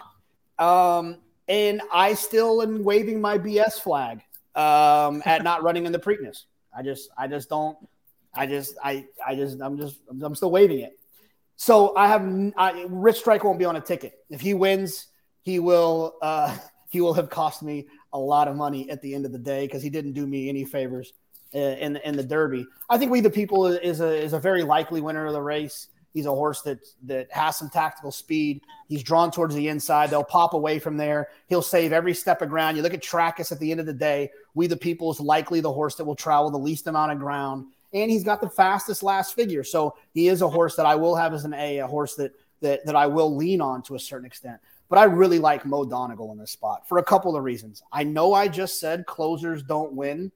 Um, and I still am waving my BS flag um, at not running in the Preakness. I just, I just don't. I just, I, I just, I'm just, I'm still waving it. So I have, I, Rich Strike won't be on a ticket. If he wins, he will, uh, he will have cost me a lot of money at the end of the day because he didn't do me any favors in in the Derby. I think we the people is a is a very likely winner of the race. He's a horse that that has some tactical speed. He's drawn towards the inside. They'll pop away from there. He'll save every step of ground. You look at Trakus at the end of the day. We the people is likely the horse that will travel the least amount of ground, and he's got the fastest last figure. So he is a horse that I will have as an A, a horse that that that I will lean on to a certain extent. But I really like Mo Donegal in this spot for a couple of reasons. I know I just said closers don't win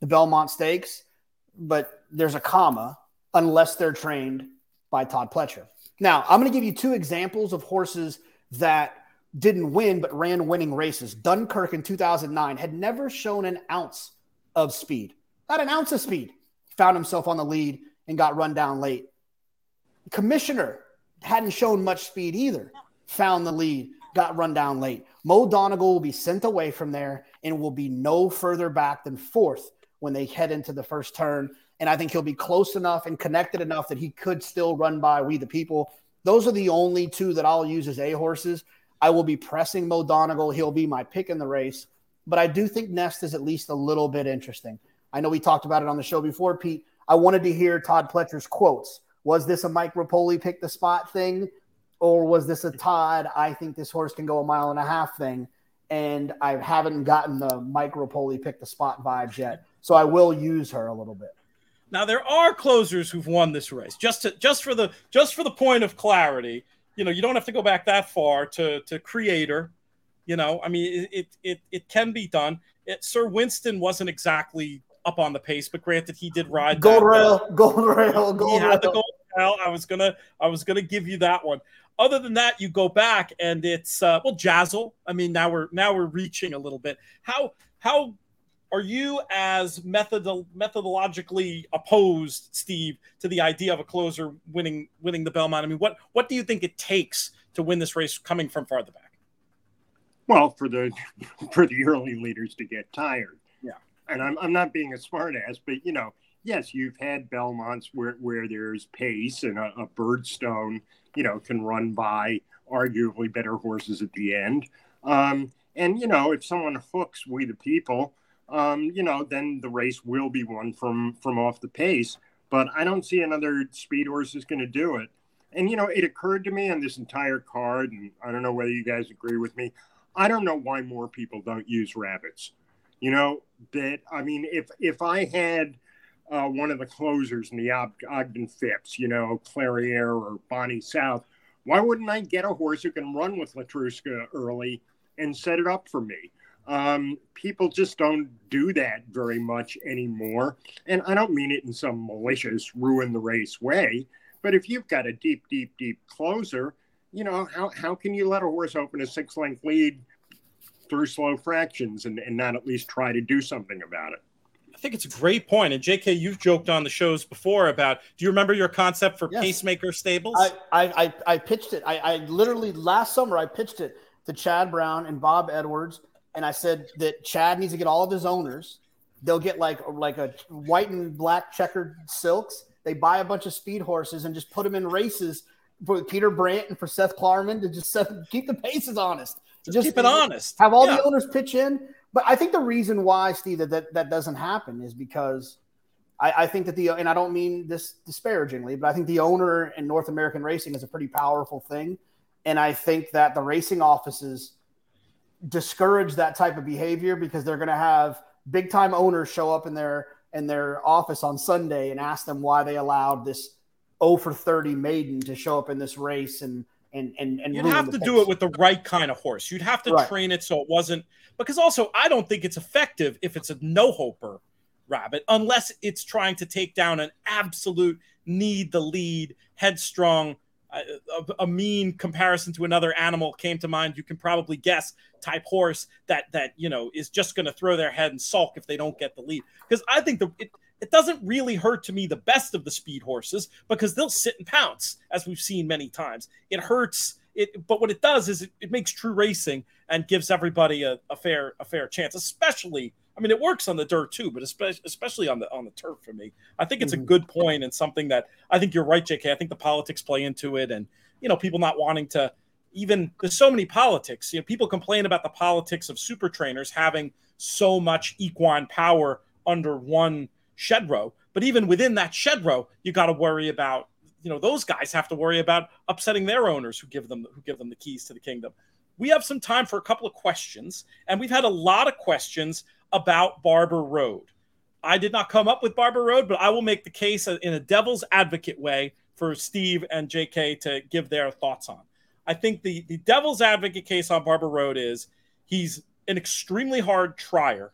the Belmont Stakes, but there's a comma unless they're trained by Todd Pletcher. Now, I'm going to give you two examples of horses that didn't win but ran winning races. Dunkirk in 2009 had never shown an ounce of speed, not an ounce of speed. Found himself on the lead and got run down late. Commissioner hadn't shown much speed either. Found the lead, got run down late. Mo Donegal will be sent away from there and will be no further back than fourth when they head into the first turn. And I think he'll be close enough and connected enough that he could still run by We the People. Those are the only two that I'll use as A horses. I will be pressing Mo Donegal. He'll be my pick in the race. But I do think Nest is at least a little bit interesting. I know we talked about it on the show before, Pete. I wanted to hear Todd Pletcher's quotes. Was this a Mike Repole pick the spot thing? Or was this a Todd, I think this horse can go a mile and a half thing? And I haven't gotten the Mike Repole pick the spot vibes yet. So I will use her a little bit. Now there are closers who've won this race. Just to just for the just for the point of clarity, you know, you don't have to go back that far to to creator. You know, I mean, it it it can be done. It, Sir Winston wasn't exactly up on the pace, but granted, he did ride gold that, rail, uh, gold rail, gold rail. the gold rail. I was gonna I was gonna give you that one. Other than that, you go back and it's uh, well, Jazil. I mean, now we're now we're reaching a little bit. How how are you as method methodologically opposed, Steve, to the idea of a closer winning winning the Belmont? I mean, what what do you think it takes to win this race coming from farther back? Well, for the for the early leaders to get tired. And I'm I'm not being a smartass, but you know, yes, you've had Belmonts where where there's pace and a, a Birdstone, you know, can run by arguably better horses at the end. Um, and you know, if someone hooks we the people, um, you know, then the race will be won from from off the pace. But I don't see another speed horse is going to do it. And you know, it occurred to me on this entire card, and I don't know whether you guys agree with me. I don't know why more people don't use rabbits. You know that I mean, if if I had uh, one of the closers in the Og- Ogden Phipps, you know, Clairiere or Bonny South, why wouldn't I get a horse who can run with Letruska early and set it up for me? Um, people just don't do that very much anymore. And I don't mean it in some malicious, ruin the race way. But if you've got a deep, deep, deep closer, you know, how, how can you let a horse open a six length lead through slow fractions and, and not at least try to do something about it? I think it's a great point. And JK, you've joked on the shows before about do you remember your concept for yes. pacemaker stables? I, I, I pitched it. I, I literally last summer I pitched it to Chad Brown and Bob Edwards and I said that Chad needs to get all of his owners. They'll get like like a white and black checkered silks. They buy a bunch of speed horses and just put them in races for Peter Brant and for Seth Klarman to just set, keep the paces honest. Just, just keep it honest. Have all yeah. the owners pitch in. But I think the reason why, Steve, that that, that doesn't happen is because I, I, think that the and I don't mean this disparagingly, but I think the owner in North American racing is a pretty powerful thing. And I think that the racing offices discourage that type of behavior because they're going to have big time owners show up in their in their office on Sunday and ask them why they allowed this 0 for 30 maiden to show up in this race and and and, and you'd have to do it with the right kind of horse. You'd have to right. train it so it wasn't because also I don't think it's effective if it's a no hoper rabbit unless it's trying to take down an absolute need the lead headstrong a, a, mean comparison to another animal came to mind you can probably guess type horse that that you know is just going to throw their head and sulk if they don't get the lead because i think the it, it doesn't really hurt to me the best of the speed horses because they'll sit and pounce as we've seen many times it hurts it but what it does is it, it makes true racing and gives everybody a, a fair a fair chance especially I mean, it works on the dirt too, but especially especially on the on the turf for me. I think it's a mm-hmm. good point and something that I think you're right, JK. I think the politics play into it, and you know, people not wanting to even there's so many politics. You know, people complain about the politics of super trainers having so much equine power under one shed row, but even within that shed row, you got to worry about you know those guys have to worry about upsetting their owners who give them who give them the keys to the kingdom we have some time for a couple of questions, and we've had a lot of questions about Barber Road. I did not come up with Barber Road, but I will make the case in a devil's advocate way for Steve and JK to give their thoughts on. I think the, the devil's advocate case on Barber Road is he's an extremely hard trier.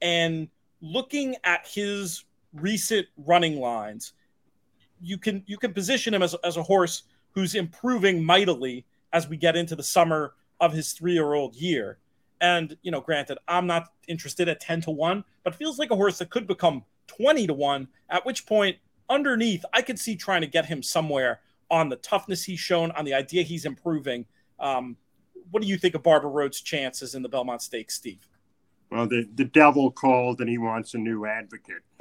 And looking at his recent running lines, you can you can position him as, as a horse who's improving mightily as we get into the summer of his three year old year. And, you know, granted, I'm not interested at 10 to 1, but feels like a horse that could become 20 to 1, at which point, underneath, I could see trying to get him somewhere on the toughness he's shown, on the idea he's improving. Um, what do you think of Barber Road's chances in the Belmont Stakes, Steve? Well, the, the devil called and he wants a new advocate.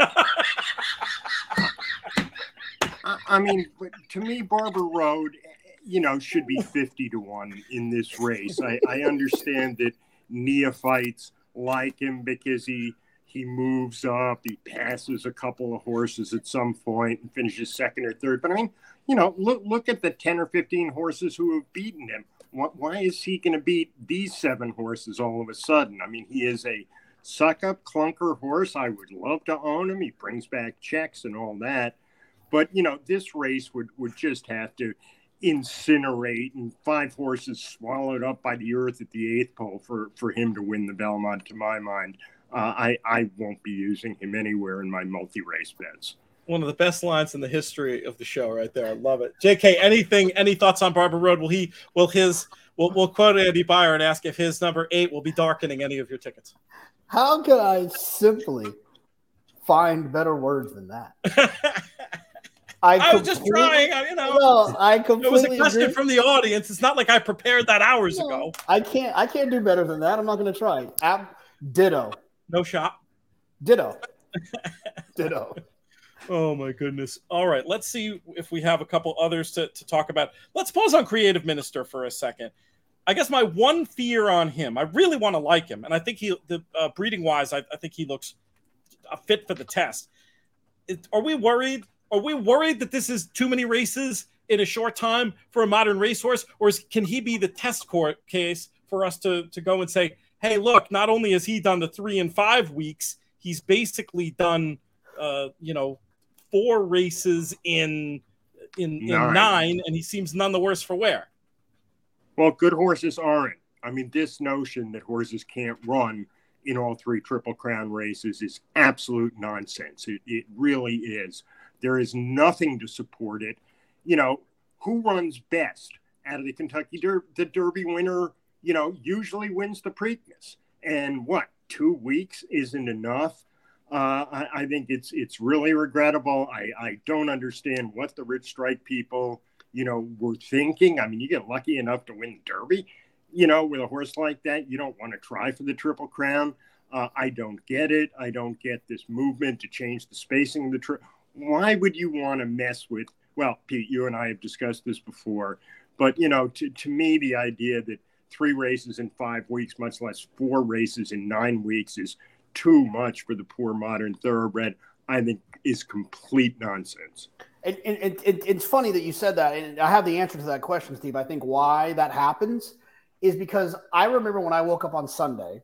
I, I mean, to me, Barber Road, you know, should be 50 to 1 in this race. I, I understand that neophytes like him because he he moves up, he passes a couple of horses at some point and finishes second or third. But I mean, you know, look look at the 10 or 15 horses who have beaten him. Why is he going to beat these seven horses all of a sudden? I mean, he is a suck up clunker horse. I would love to own him. He brings back checks and all that. But, you know, this race would, would just have to incinerate and five horses swallowed up by the earth at the eighth pole for, for him to win the Belmont, to my mind. Uh, I, I won't be using him anywhere in my multi race bets. One of the best lines in the history of the show, right there. I love it. JK, anything, any thoughts on Barber Road? Will he, will his, we'll, we'll quote Andy Beyer and ask if his number eight will be darkening any of your tickets. How can I simply find better words than that? I, I was just trying. You know, no, I completely. It was a question agree. from the audience. It's not like I prepared that hours no, ago. I can't. I can't do better than that. I'm not going to try. Ab- ditto. No shot. Ditto. ditto. Oh my goodness. All right, let's see if we have a couple others to, to talk about. Let's pause on Creative Minister for a second. I guess my one fear on him, I really want to like him, and I think he, the uh, breeding wise, I, I, think he looks a fit for the test. It, are we worried are we worried that this is too many races in a short time for a modern racehorse, or is, can he be the test court case for us to to go and say, hey, look, not only has he done the three and five weeks, he's basically done, uh, you know, four races in in nine. in nine, and he seems none the worse for wear. Well, good horses aren't. I mean, this notion that horses can't run in all three Triple Crown races is absolute nonsense. It, it really is. There is nothing to support it. You know, who runs best out of the Kentucky Derby? The Derby winner, you know, usually wins the Preakness. And what, two weeks isn't enough? Uh, I, I, think it's it's really regrettable. I, I don't understand what the Rich Strike people, you know, were thinking. I mean, you get lucky enough to win the Derby, you know, with a horse like that, you don't want to try for the Triple Crown. Uh, I don't get it. I don't get this movement to change the spacing of the trip why would you want to mess with? Well, Pete, you and I have discussed this before, but you know, to, to me, the idea that three races in five weeks, much less four races in nine weeks, is too much for the poor modern thoroughbred. I think is complete nonsense. It, it, it, it's funny that you said that, and I have the answer to that question, Steve. I think why that happens is because I remember when I woke up on Sunday,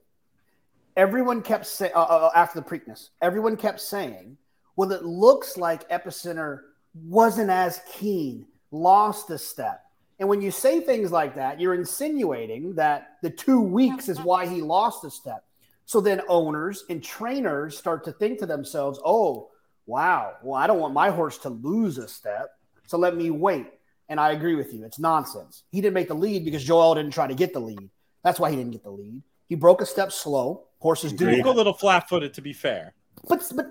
everyone kept saying uh, uh, after the Preakness, everyone kept saying, "Well, it looks like Epicenter wasn't as keen, lost a step." And when you say things like that, you're insinuating that the two weeks is why he lost a step. So then owners and trainers start to think to themselves, "Oh, wow, well, I don't want my horse to lose a step, so let me wait." And I agree with you. It's nonsense. He didn't make the lead because Joel didn't try to get the lead. That's why he didn't get the lead. He broke a step slow. Horses do. a little flat-footed, to be fair. But but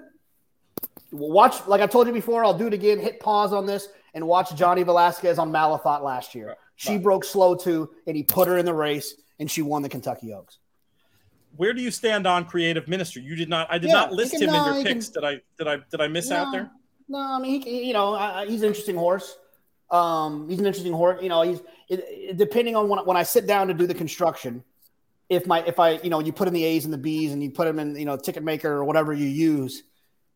watch, like I told you before, I'll do it again. Hit pause on this and watch Johnny Velazquez on Malathaat last year. Right. She right. broke slow too, and he put her in the race, and she won the Kentucky Oaks. Where do you stand on Creative Minister? You did not. I did yeah, not list can, him no, in your picks. Can, did I? Did I? Did I miss no, out there? No, I mean, he, you know, he's an interesting horse. Um, he's an interesting horse. You know, he's it, it, depending on when, when I sit down to do the construction. If my if I you know you put in the A's and the B's and you put them in you know ticket maker or whatever you use,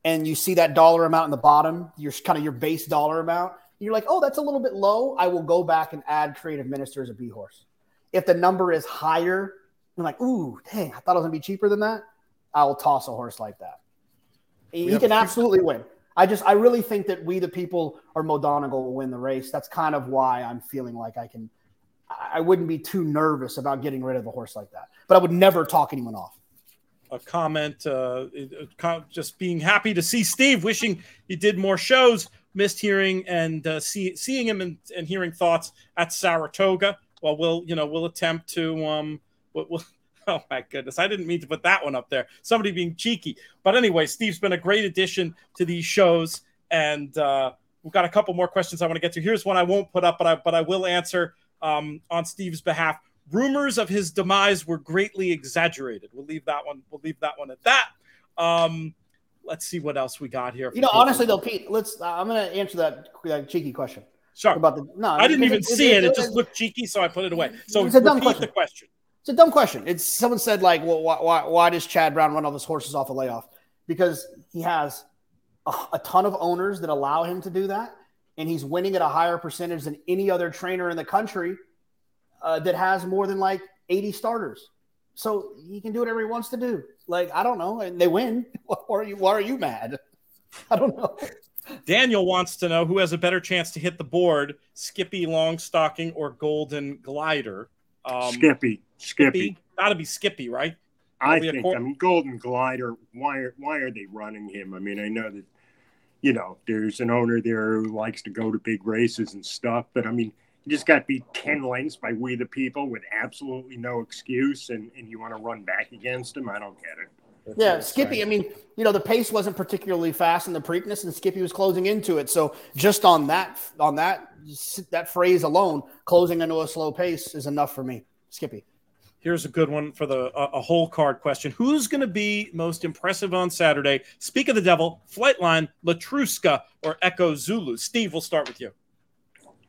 and you see that dollar amount in the bottom, your kind of your base dollar amount. You're like, oh, that's a little bit low. I will go back and add creative minister as a B horse. If the number is higher, I'm like, ooh, dang, I thought it was gonna be cheaper than that. I will toss a horse like that. He, he can absolutely win. I just I really think that we the people or Mo Donegal will win the race. That's kind of why I'm feeling like I can I wouldn't be too nervous about getting rid of a horse like that. But I would never talk anyone off. A comment, uh, just being happy to see Steve, wishing he did more shows. Missed hearing and uh, see, seeing him and, and hearing thoughts at Saratoga. Well, we'll you know we'll attempt to um we'll, we'll Oh my goodness. I didn't mean to put that one up there. Somebody being cheeky. But anyway, Steve's been a great addition to these shows. And uh, we've got a couple more questions I want to get to. Here's one I won't put up, but I but I will answer um, on Steve's behalf. Rumors of his demise were greatly exaggerated. We'll leave that one. We'll leave that one at that. Um, let's see what else we got here. You know, honestly though, Pete, let's. Uh, I'm going to answer that, that cheeky question. Sorry about the no. I didn't even see it. It, it, it just looked cheeky, so I put it away. So it's a dumb question. question. It's a dumb question. It's someone said like, well, why, why, why does Chad Brown run all his horses off a layoff? Because he has a, a, ton of owners that allow him to do that, and he's winning at a higher percentage than any other trainer in the country uh, that has more than like 80 starters. So he can do whatever he wants to do. Like I don't know, and they win. Why are you? Why are you mad? I don't know. Daniel wants to know who has a better chance to hit the board: Skippy Longstocking or Golden Glider. Um, Skippy. Skippy. Skippy. Got to be Skippy, right? I think. Cor- I mean, Golden Glider. Why are why are they running him? I mean, I know that you know there's an owner there who likes to go to big races and stuff, but I mean, you just got to be ten lengths by We the People with absolutely no excuse, and and you want to run back against him? I don't get it. That's yeah, Skippy. I mean, you know, the pace wasn't particularly fast in the Preakness, and Skippy was closing into it. So just on that, on that, that phrase alone, closing into a slow pace is enough for me. Skippy. Here's a good one for the a whole card question. Who's going to be most impressive on Saturday? Speak of the devil, Flightline, Letruska, or Echo Zulu. Steve, we'll start with you.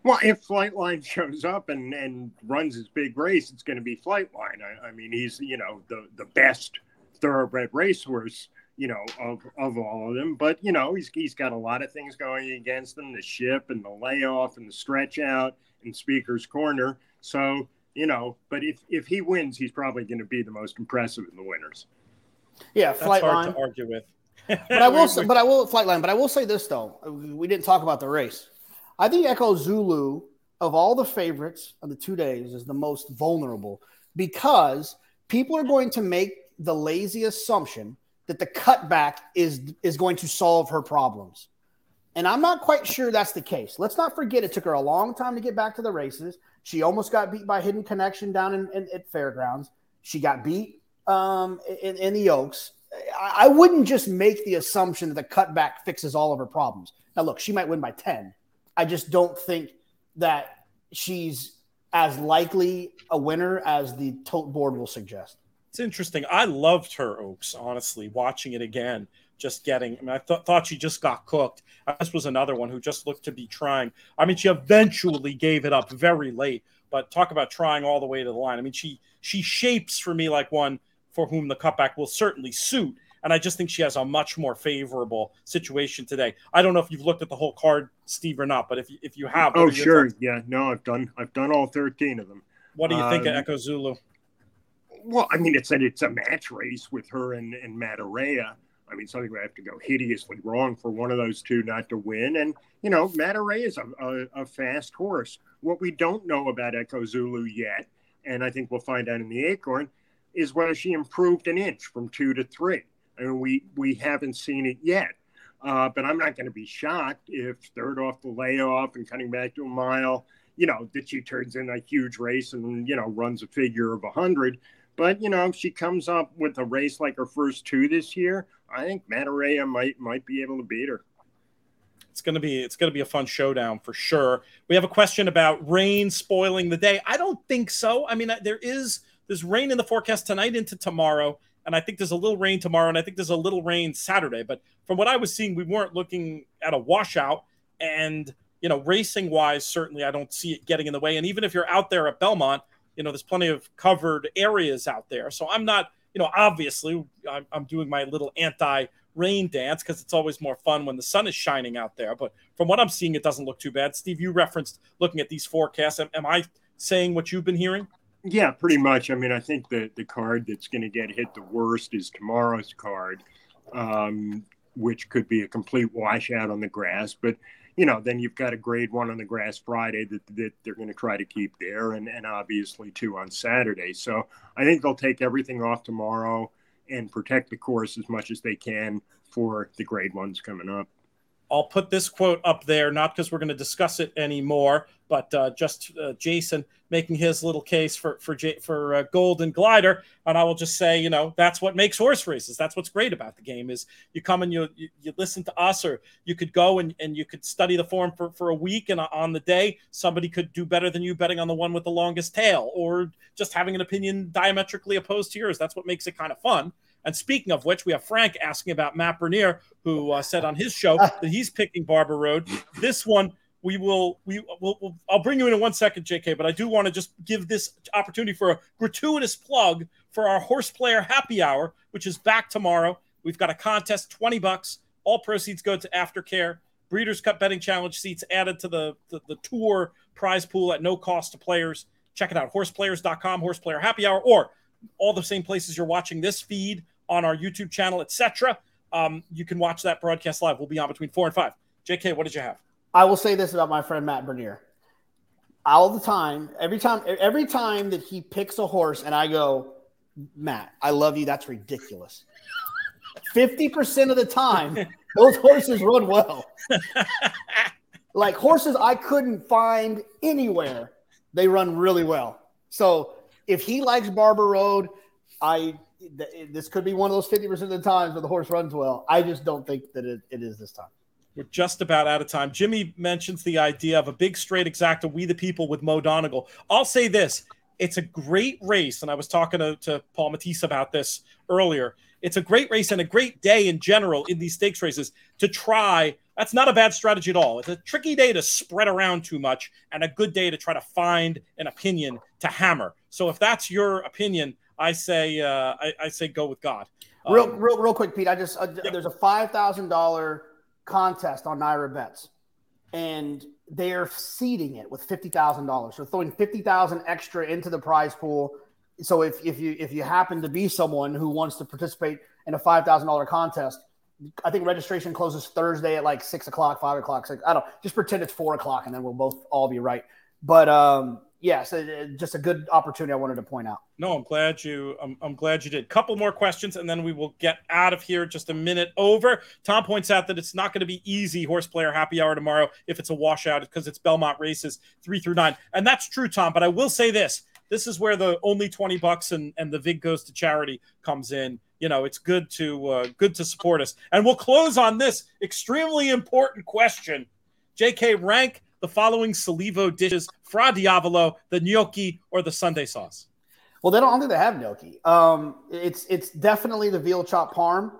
Well, if Flightline shows up and, and runs his big race, it's going to be Flightline. I, I mean, he's you know the the best thoroughbred racehorse you know of of all of them. But you know he's he's got a lot of things going against him: the ship and the layoff and the stretch out and Speaker's Corner. So you know, but if if he wins, he's probably going to be the most impressive in the winners. Yeah, flight That's hard line. to argue with. but I will, say, but I will flight line. But I will say this though, we didn't talk about the race. I think Echo Zulu of all the favorites of the two days is the most vulnerable because people are going to make the lazy assumption that the cutback is is going to solve her problems. And I'm not quite sure that's the case. Let's not forget it took her a long time to get back to the races. She almost got beat by Hidden Connection down in, in at Fairgrounds. She got beat um, in, in, the Oaks. I, I, wouldn't just make the assumption that the cutback fixes all of her problems. Now, look, she might win by 10. I just don't think that she's as likely a winner as the tote board will suggest. It's interesting. I loved her Oaks, honestly, watching it again just getting. I mean, I th- thought she just got cooked. This was another one who just looked to be trying. I mean, she eventually gave it up very late, but talk about trying all the way to the line. I mean, she she shapes for me like one for whom the cutback will certainly suit. And I just think she has a much more favorable situation today. I don't know if you've looked at the whole card, Steve, or not, but if you, if you have, oh sure, thoughts? yeah, no, I've done I've done all thirteen of them. What do you think um, of Echo Zulu? Well, I mean, it's a, it's a match race with her and, and Matareya. I mean, something would have to go hideously wrong for one of those two not to win. And, you know, Matareya is a, a, a fast horse. What we don't know about Echo Zulu yet, and I think we'll find out in the Acorn, is whether she improved an inch from two to three. Mean, we, we haven't seen it yet. Uh, but I'm not going to be shocked if third off the layoff and cutting back to a mile, you know, that she turns in a huge race and, you know, runs a figure of 100. But, you know, if she comes up with a race like her first two this year, I think Matareya might might be able to beat her. It's gonna be it's gonna be a fun showdown for sure. We have a question about rain spoiling the day. I don't think so. I mean, there is there's rain in the forecast tonight into tomorrow, and I think there's a little rain tomorrow, and I think there's a little rain Saturday. But from what I was seeing, we weren't looking at a washout. And you know, racing wise, certainly I don't see it getting in the way. And even if you're out there at Belmont, you know, there's plenty of covered areas out there. So I'm not you know, obviously, I'm, I'm doing my little anti rain dance because it's always more fun when the sun is shining out there. But from what I'm seeing, it doesn't look too bad. Steve, you referenced looking at these forecasts. Am, am I saying what you've been hearing? Yeah, pretty much. I mean, I think the the card that's going to get hit the worst is tomorrow's card, um, which could be a complete washout on the grass. But you know, then you've got a grade one on the grass Friday that, that they're going to try to keep there, and, and obviously two on Saturday. So I think they'll take everything off tomorrow and protect the course as much as they can for the grade ones coming up. I'll put this quote up there, not because we're going to discuss it anymore, but uh, just uh, Jason making his little case for for J- for uh, Golden Glider, and I will just say, you know, that's what makes horse races. That's what's great about the game is you come and you you, you listen to us, or you could go and, and you could study the form for, for a week, and on the day somebody could do better than you betting on the one with the longest tail, or just having an opinion diametrically opposed to yours. That's what makes it kind of fun. And speaking of which, we have Frank asking about Matt Bernier, who uh, said on his show that he's picking Barber Road. This one, we will, we will, we'll, I'll bring you in in one second, JK, but I do want to just give this opportunity for a gratuitous plug for our horse player happy hour, which is back tomorrow. We've got a contest, 20 bucks. All proceeds go to aftercare. Breeders' Cup betting challenge seats added to the, the, the tour prize pool at no cost to players. Check it out, horseplayers.com, horseplayer happy hour, or all the same places you're watching this feed on our YouTube channel, etc. Um, you can watch that broadcast live. We'll be on between four and five. JK, what did you have? I will say this about my friend Matt Bernier. All the time, every time, every time that he picks a horse, and I go, Matt, I love you. That's ridiculous. Fifty percent of the time, those horses run well. like horses I couldn't find anywhere, they run really well. So if he likes Barber Road, I this could be one of those 50% of the times where the horse runs well. I just don't think that it, it is this time. We're just about out of time. Jimmy mentions the idea of a big straight exacta, We the People with Mo Donegal. I'll say this it's a great race. And I was talking to, to Paul Matties about this earlier. It's a great race and a great day in general in these stakes races to try. That's not a bad strategy at all. It's a tricky day to spread around too much and a good day to try to find an opinion to hammer. So if that's your opinion, I say uh, I, I, say go with God. Um, real, real, real quick, Pete. I just uh, there's a five thousand dollar contest on NYRA Bets, and they're seeding it with fifty thousand dollars. So throwing fifty thousand extra into the prize pool. So if, if you if you happen to be someone who wants to participate in a five thousand dollar contest, I think registration closes Thursday at like six o'clock, five o'clock. Six, I don't just pretend it's four o'clock, and then we'll both all be right. But um, yes, so just a good opportunity I wanted to point out. No, I'm glad you. I'm, I'm glad you did. Couple more questions, and then we will get out of here. Just a minute over. Tom points out that it's not going to be easy horse player happy hour tomorrow if it's a washout because it's Belmont races three through nine, and that's true, Tom. But I will say this: this is where the only twenty bucks and and the vig goes to charity comes in. You know, it's good to uh, good to support us, and we'll close on this extremely important question. J.K. rank the following Sollievo dishes: Fra Diavolo, the gnocchi, or the Sunday sauce? Well, they don't. I don't think they have gnocchi. Um, it's it's definitely the veal chop parm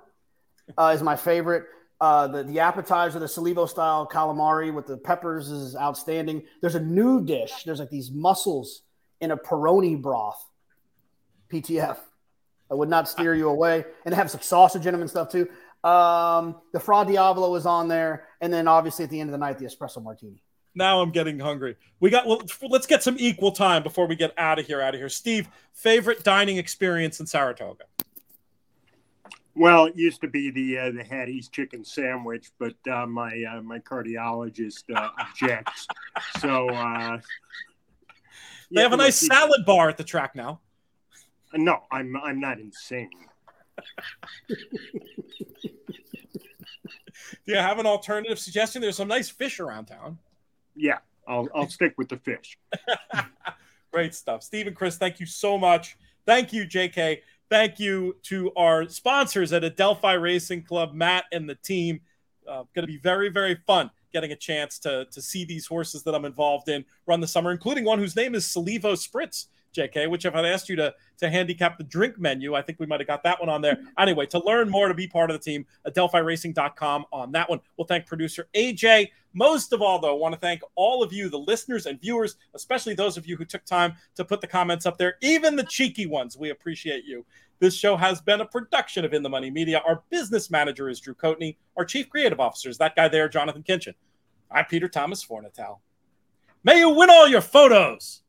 uh, is my favorite. Uh, the the appetizer, the Sollievo style calamari with the peppers is outstanding. There's a new dish. There's like these mussels in a Peroni broth. PTF. I would not steer you away, and they have some sausage in them and stuff too. Um, the Fra Diavolo is on there, and then obviously at the end of the night, the espresso martini. Now I'm getting hungry. We got well, let's get some equal time before we get out of here. Out of here, Steve. Favorite dining experience in Saratoga? Well, it used to be the uh, the Hattie's chicken sandwich, but uh, my uh, my cardiologist uh, objects. So uh, they have a nice salad bar at the track now. No, I'm I'm not insane. Do you have an alternative suggestion? There's some nice fish around town. Yeah, I'll I'll stick with the fish. Great stuff. Steven Crist, thank you so much. Thank you, JK. Thank you to our sponsors at Adelphi Racing Club, Matt and the team. Uh, going to be very, very fun getting a chance to, to see these horses that I'm involved in run the summer, including one whose name is Salivo Spritz. JK, which if I'd asked you to to handicap the drink menu, I think we might have got that one on there. Anyway, to learn more to be part of the team, adelphiracing.com on that one. We'll thank producer AJ. Most of all, though, I want to thank all of you, the listeners and viewers, especially those of you who took time to put the comments up there, even the cheeky ones. We appreciate you. This show has been a production of In the Money Media. Our business manager is Drew Coatney. Our chief creative officer is that guy there, Jonathan Kinchen. I'm Peter Thomas Fornatale. May you win all your photos.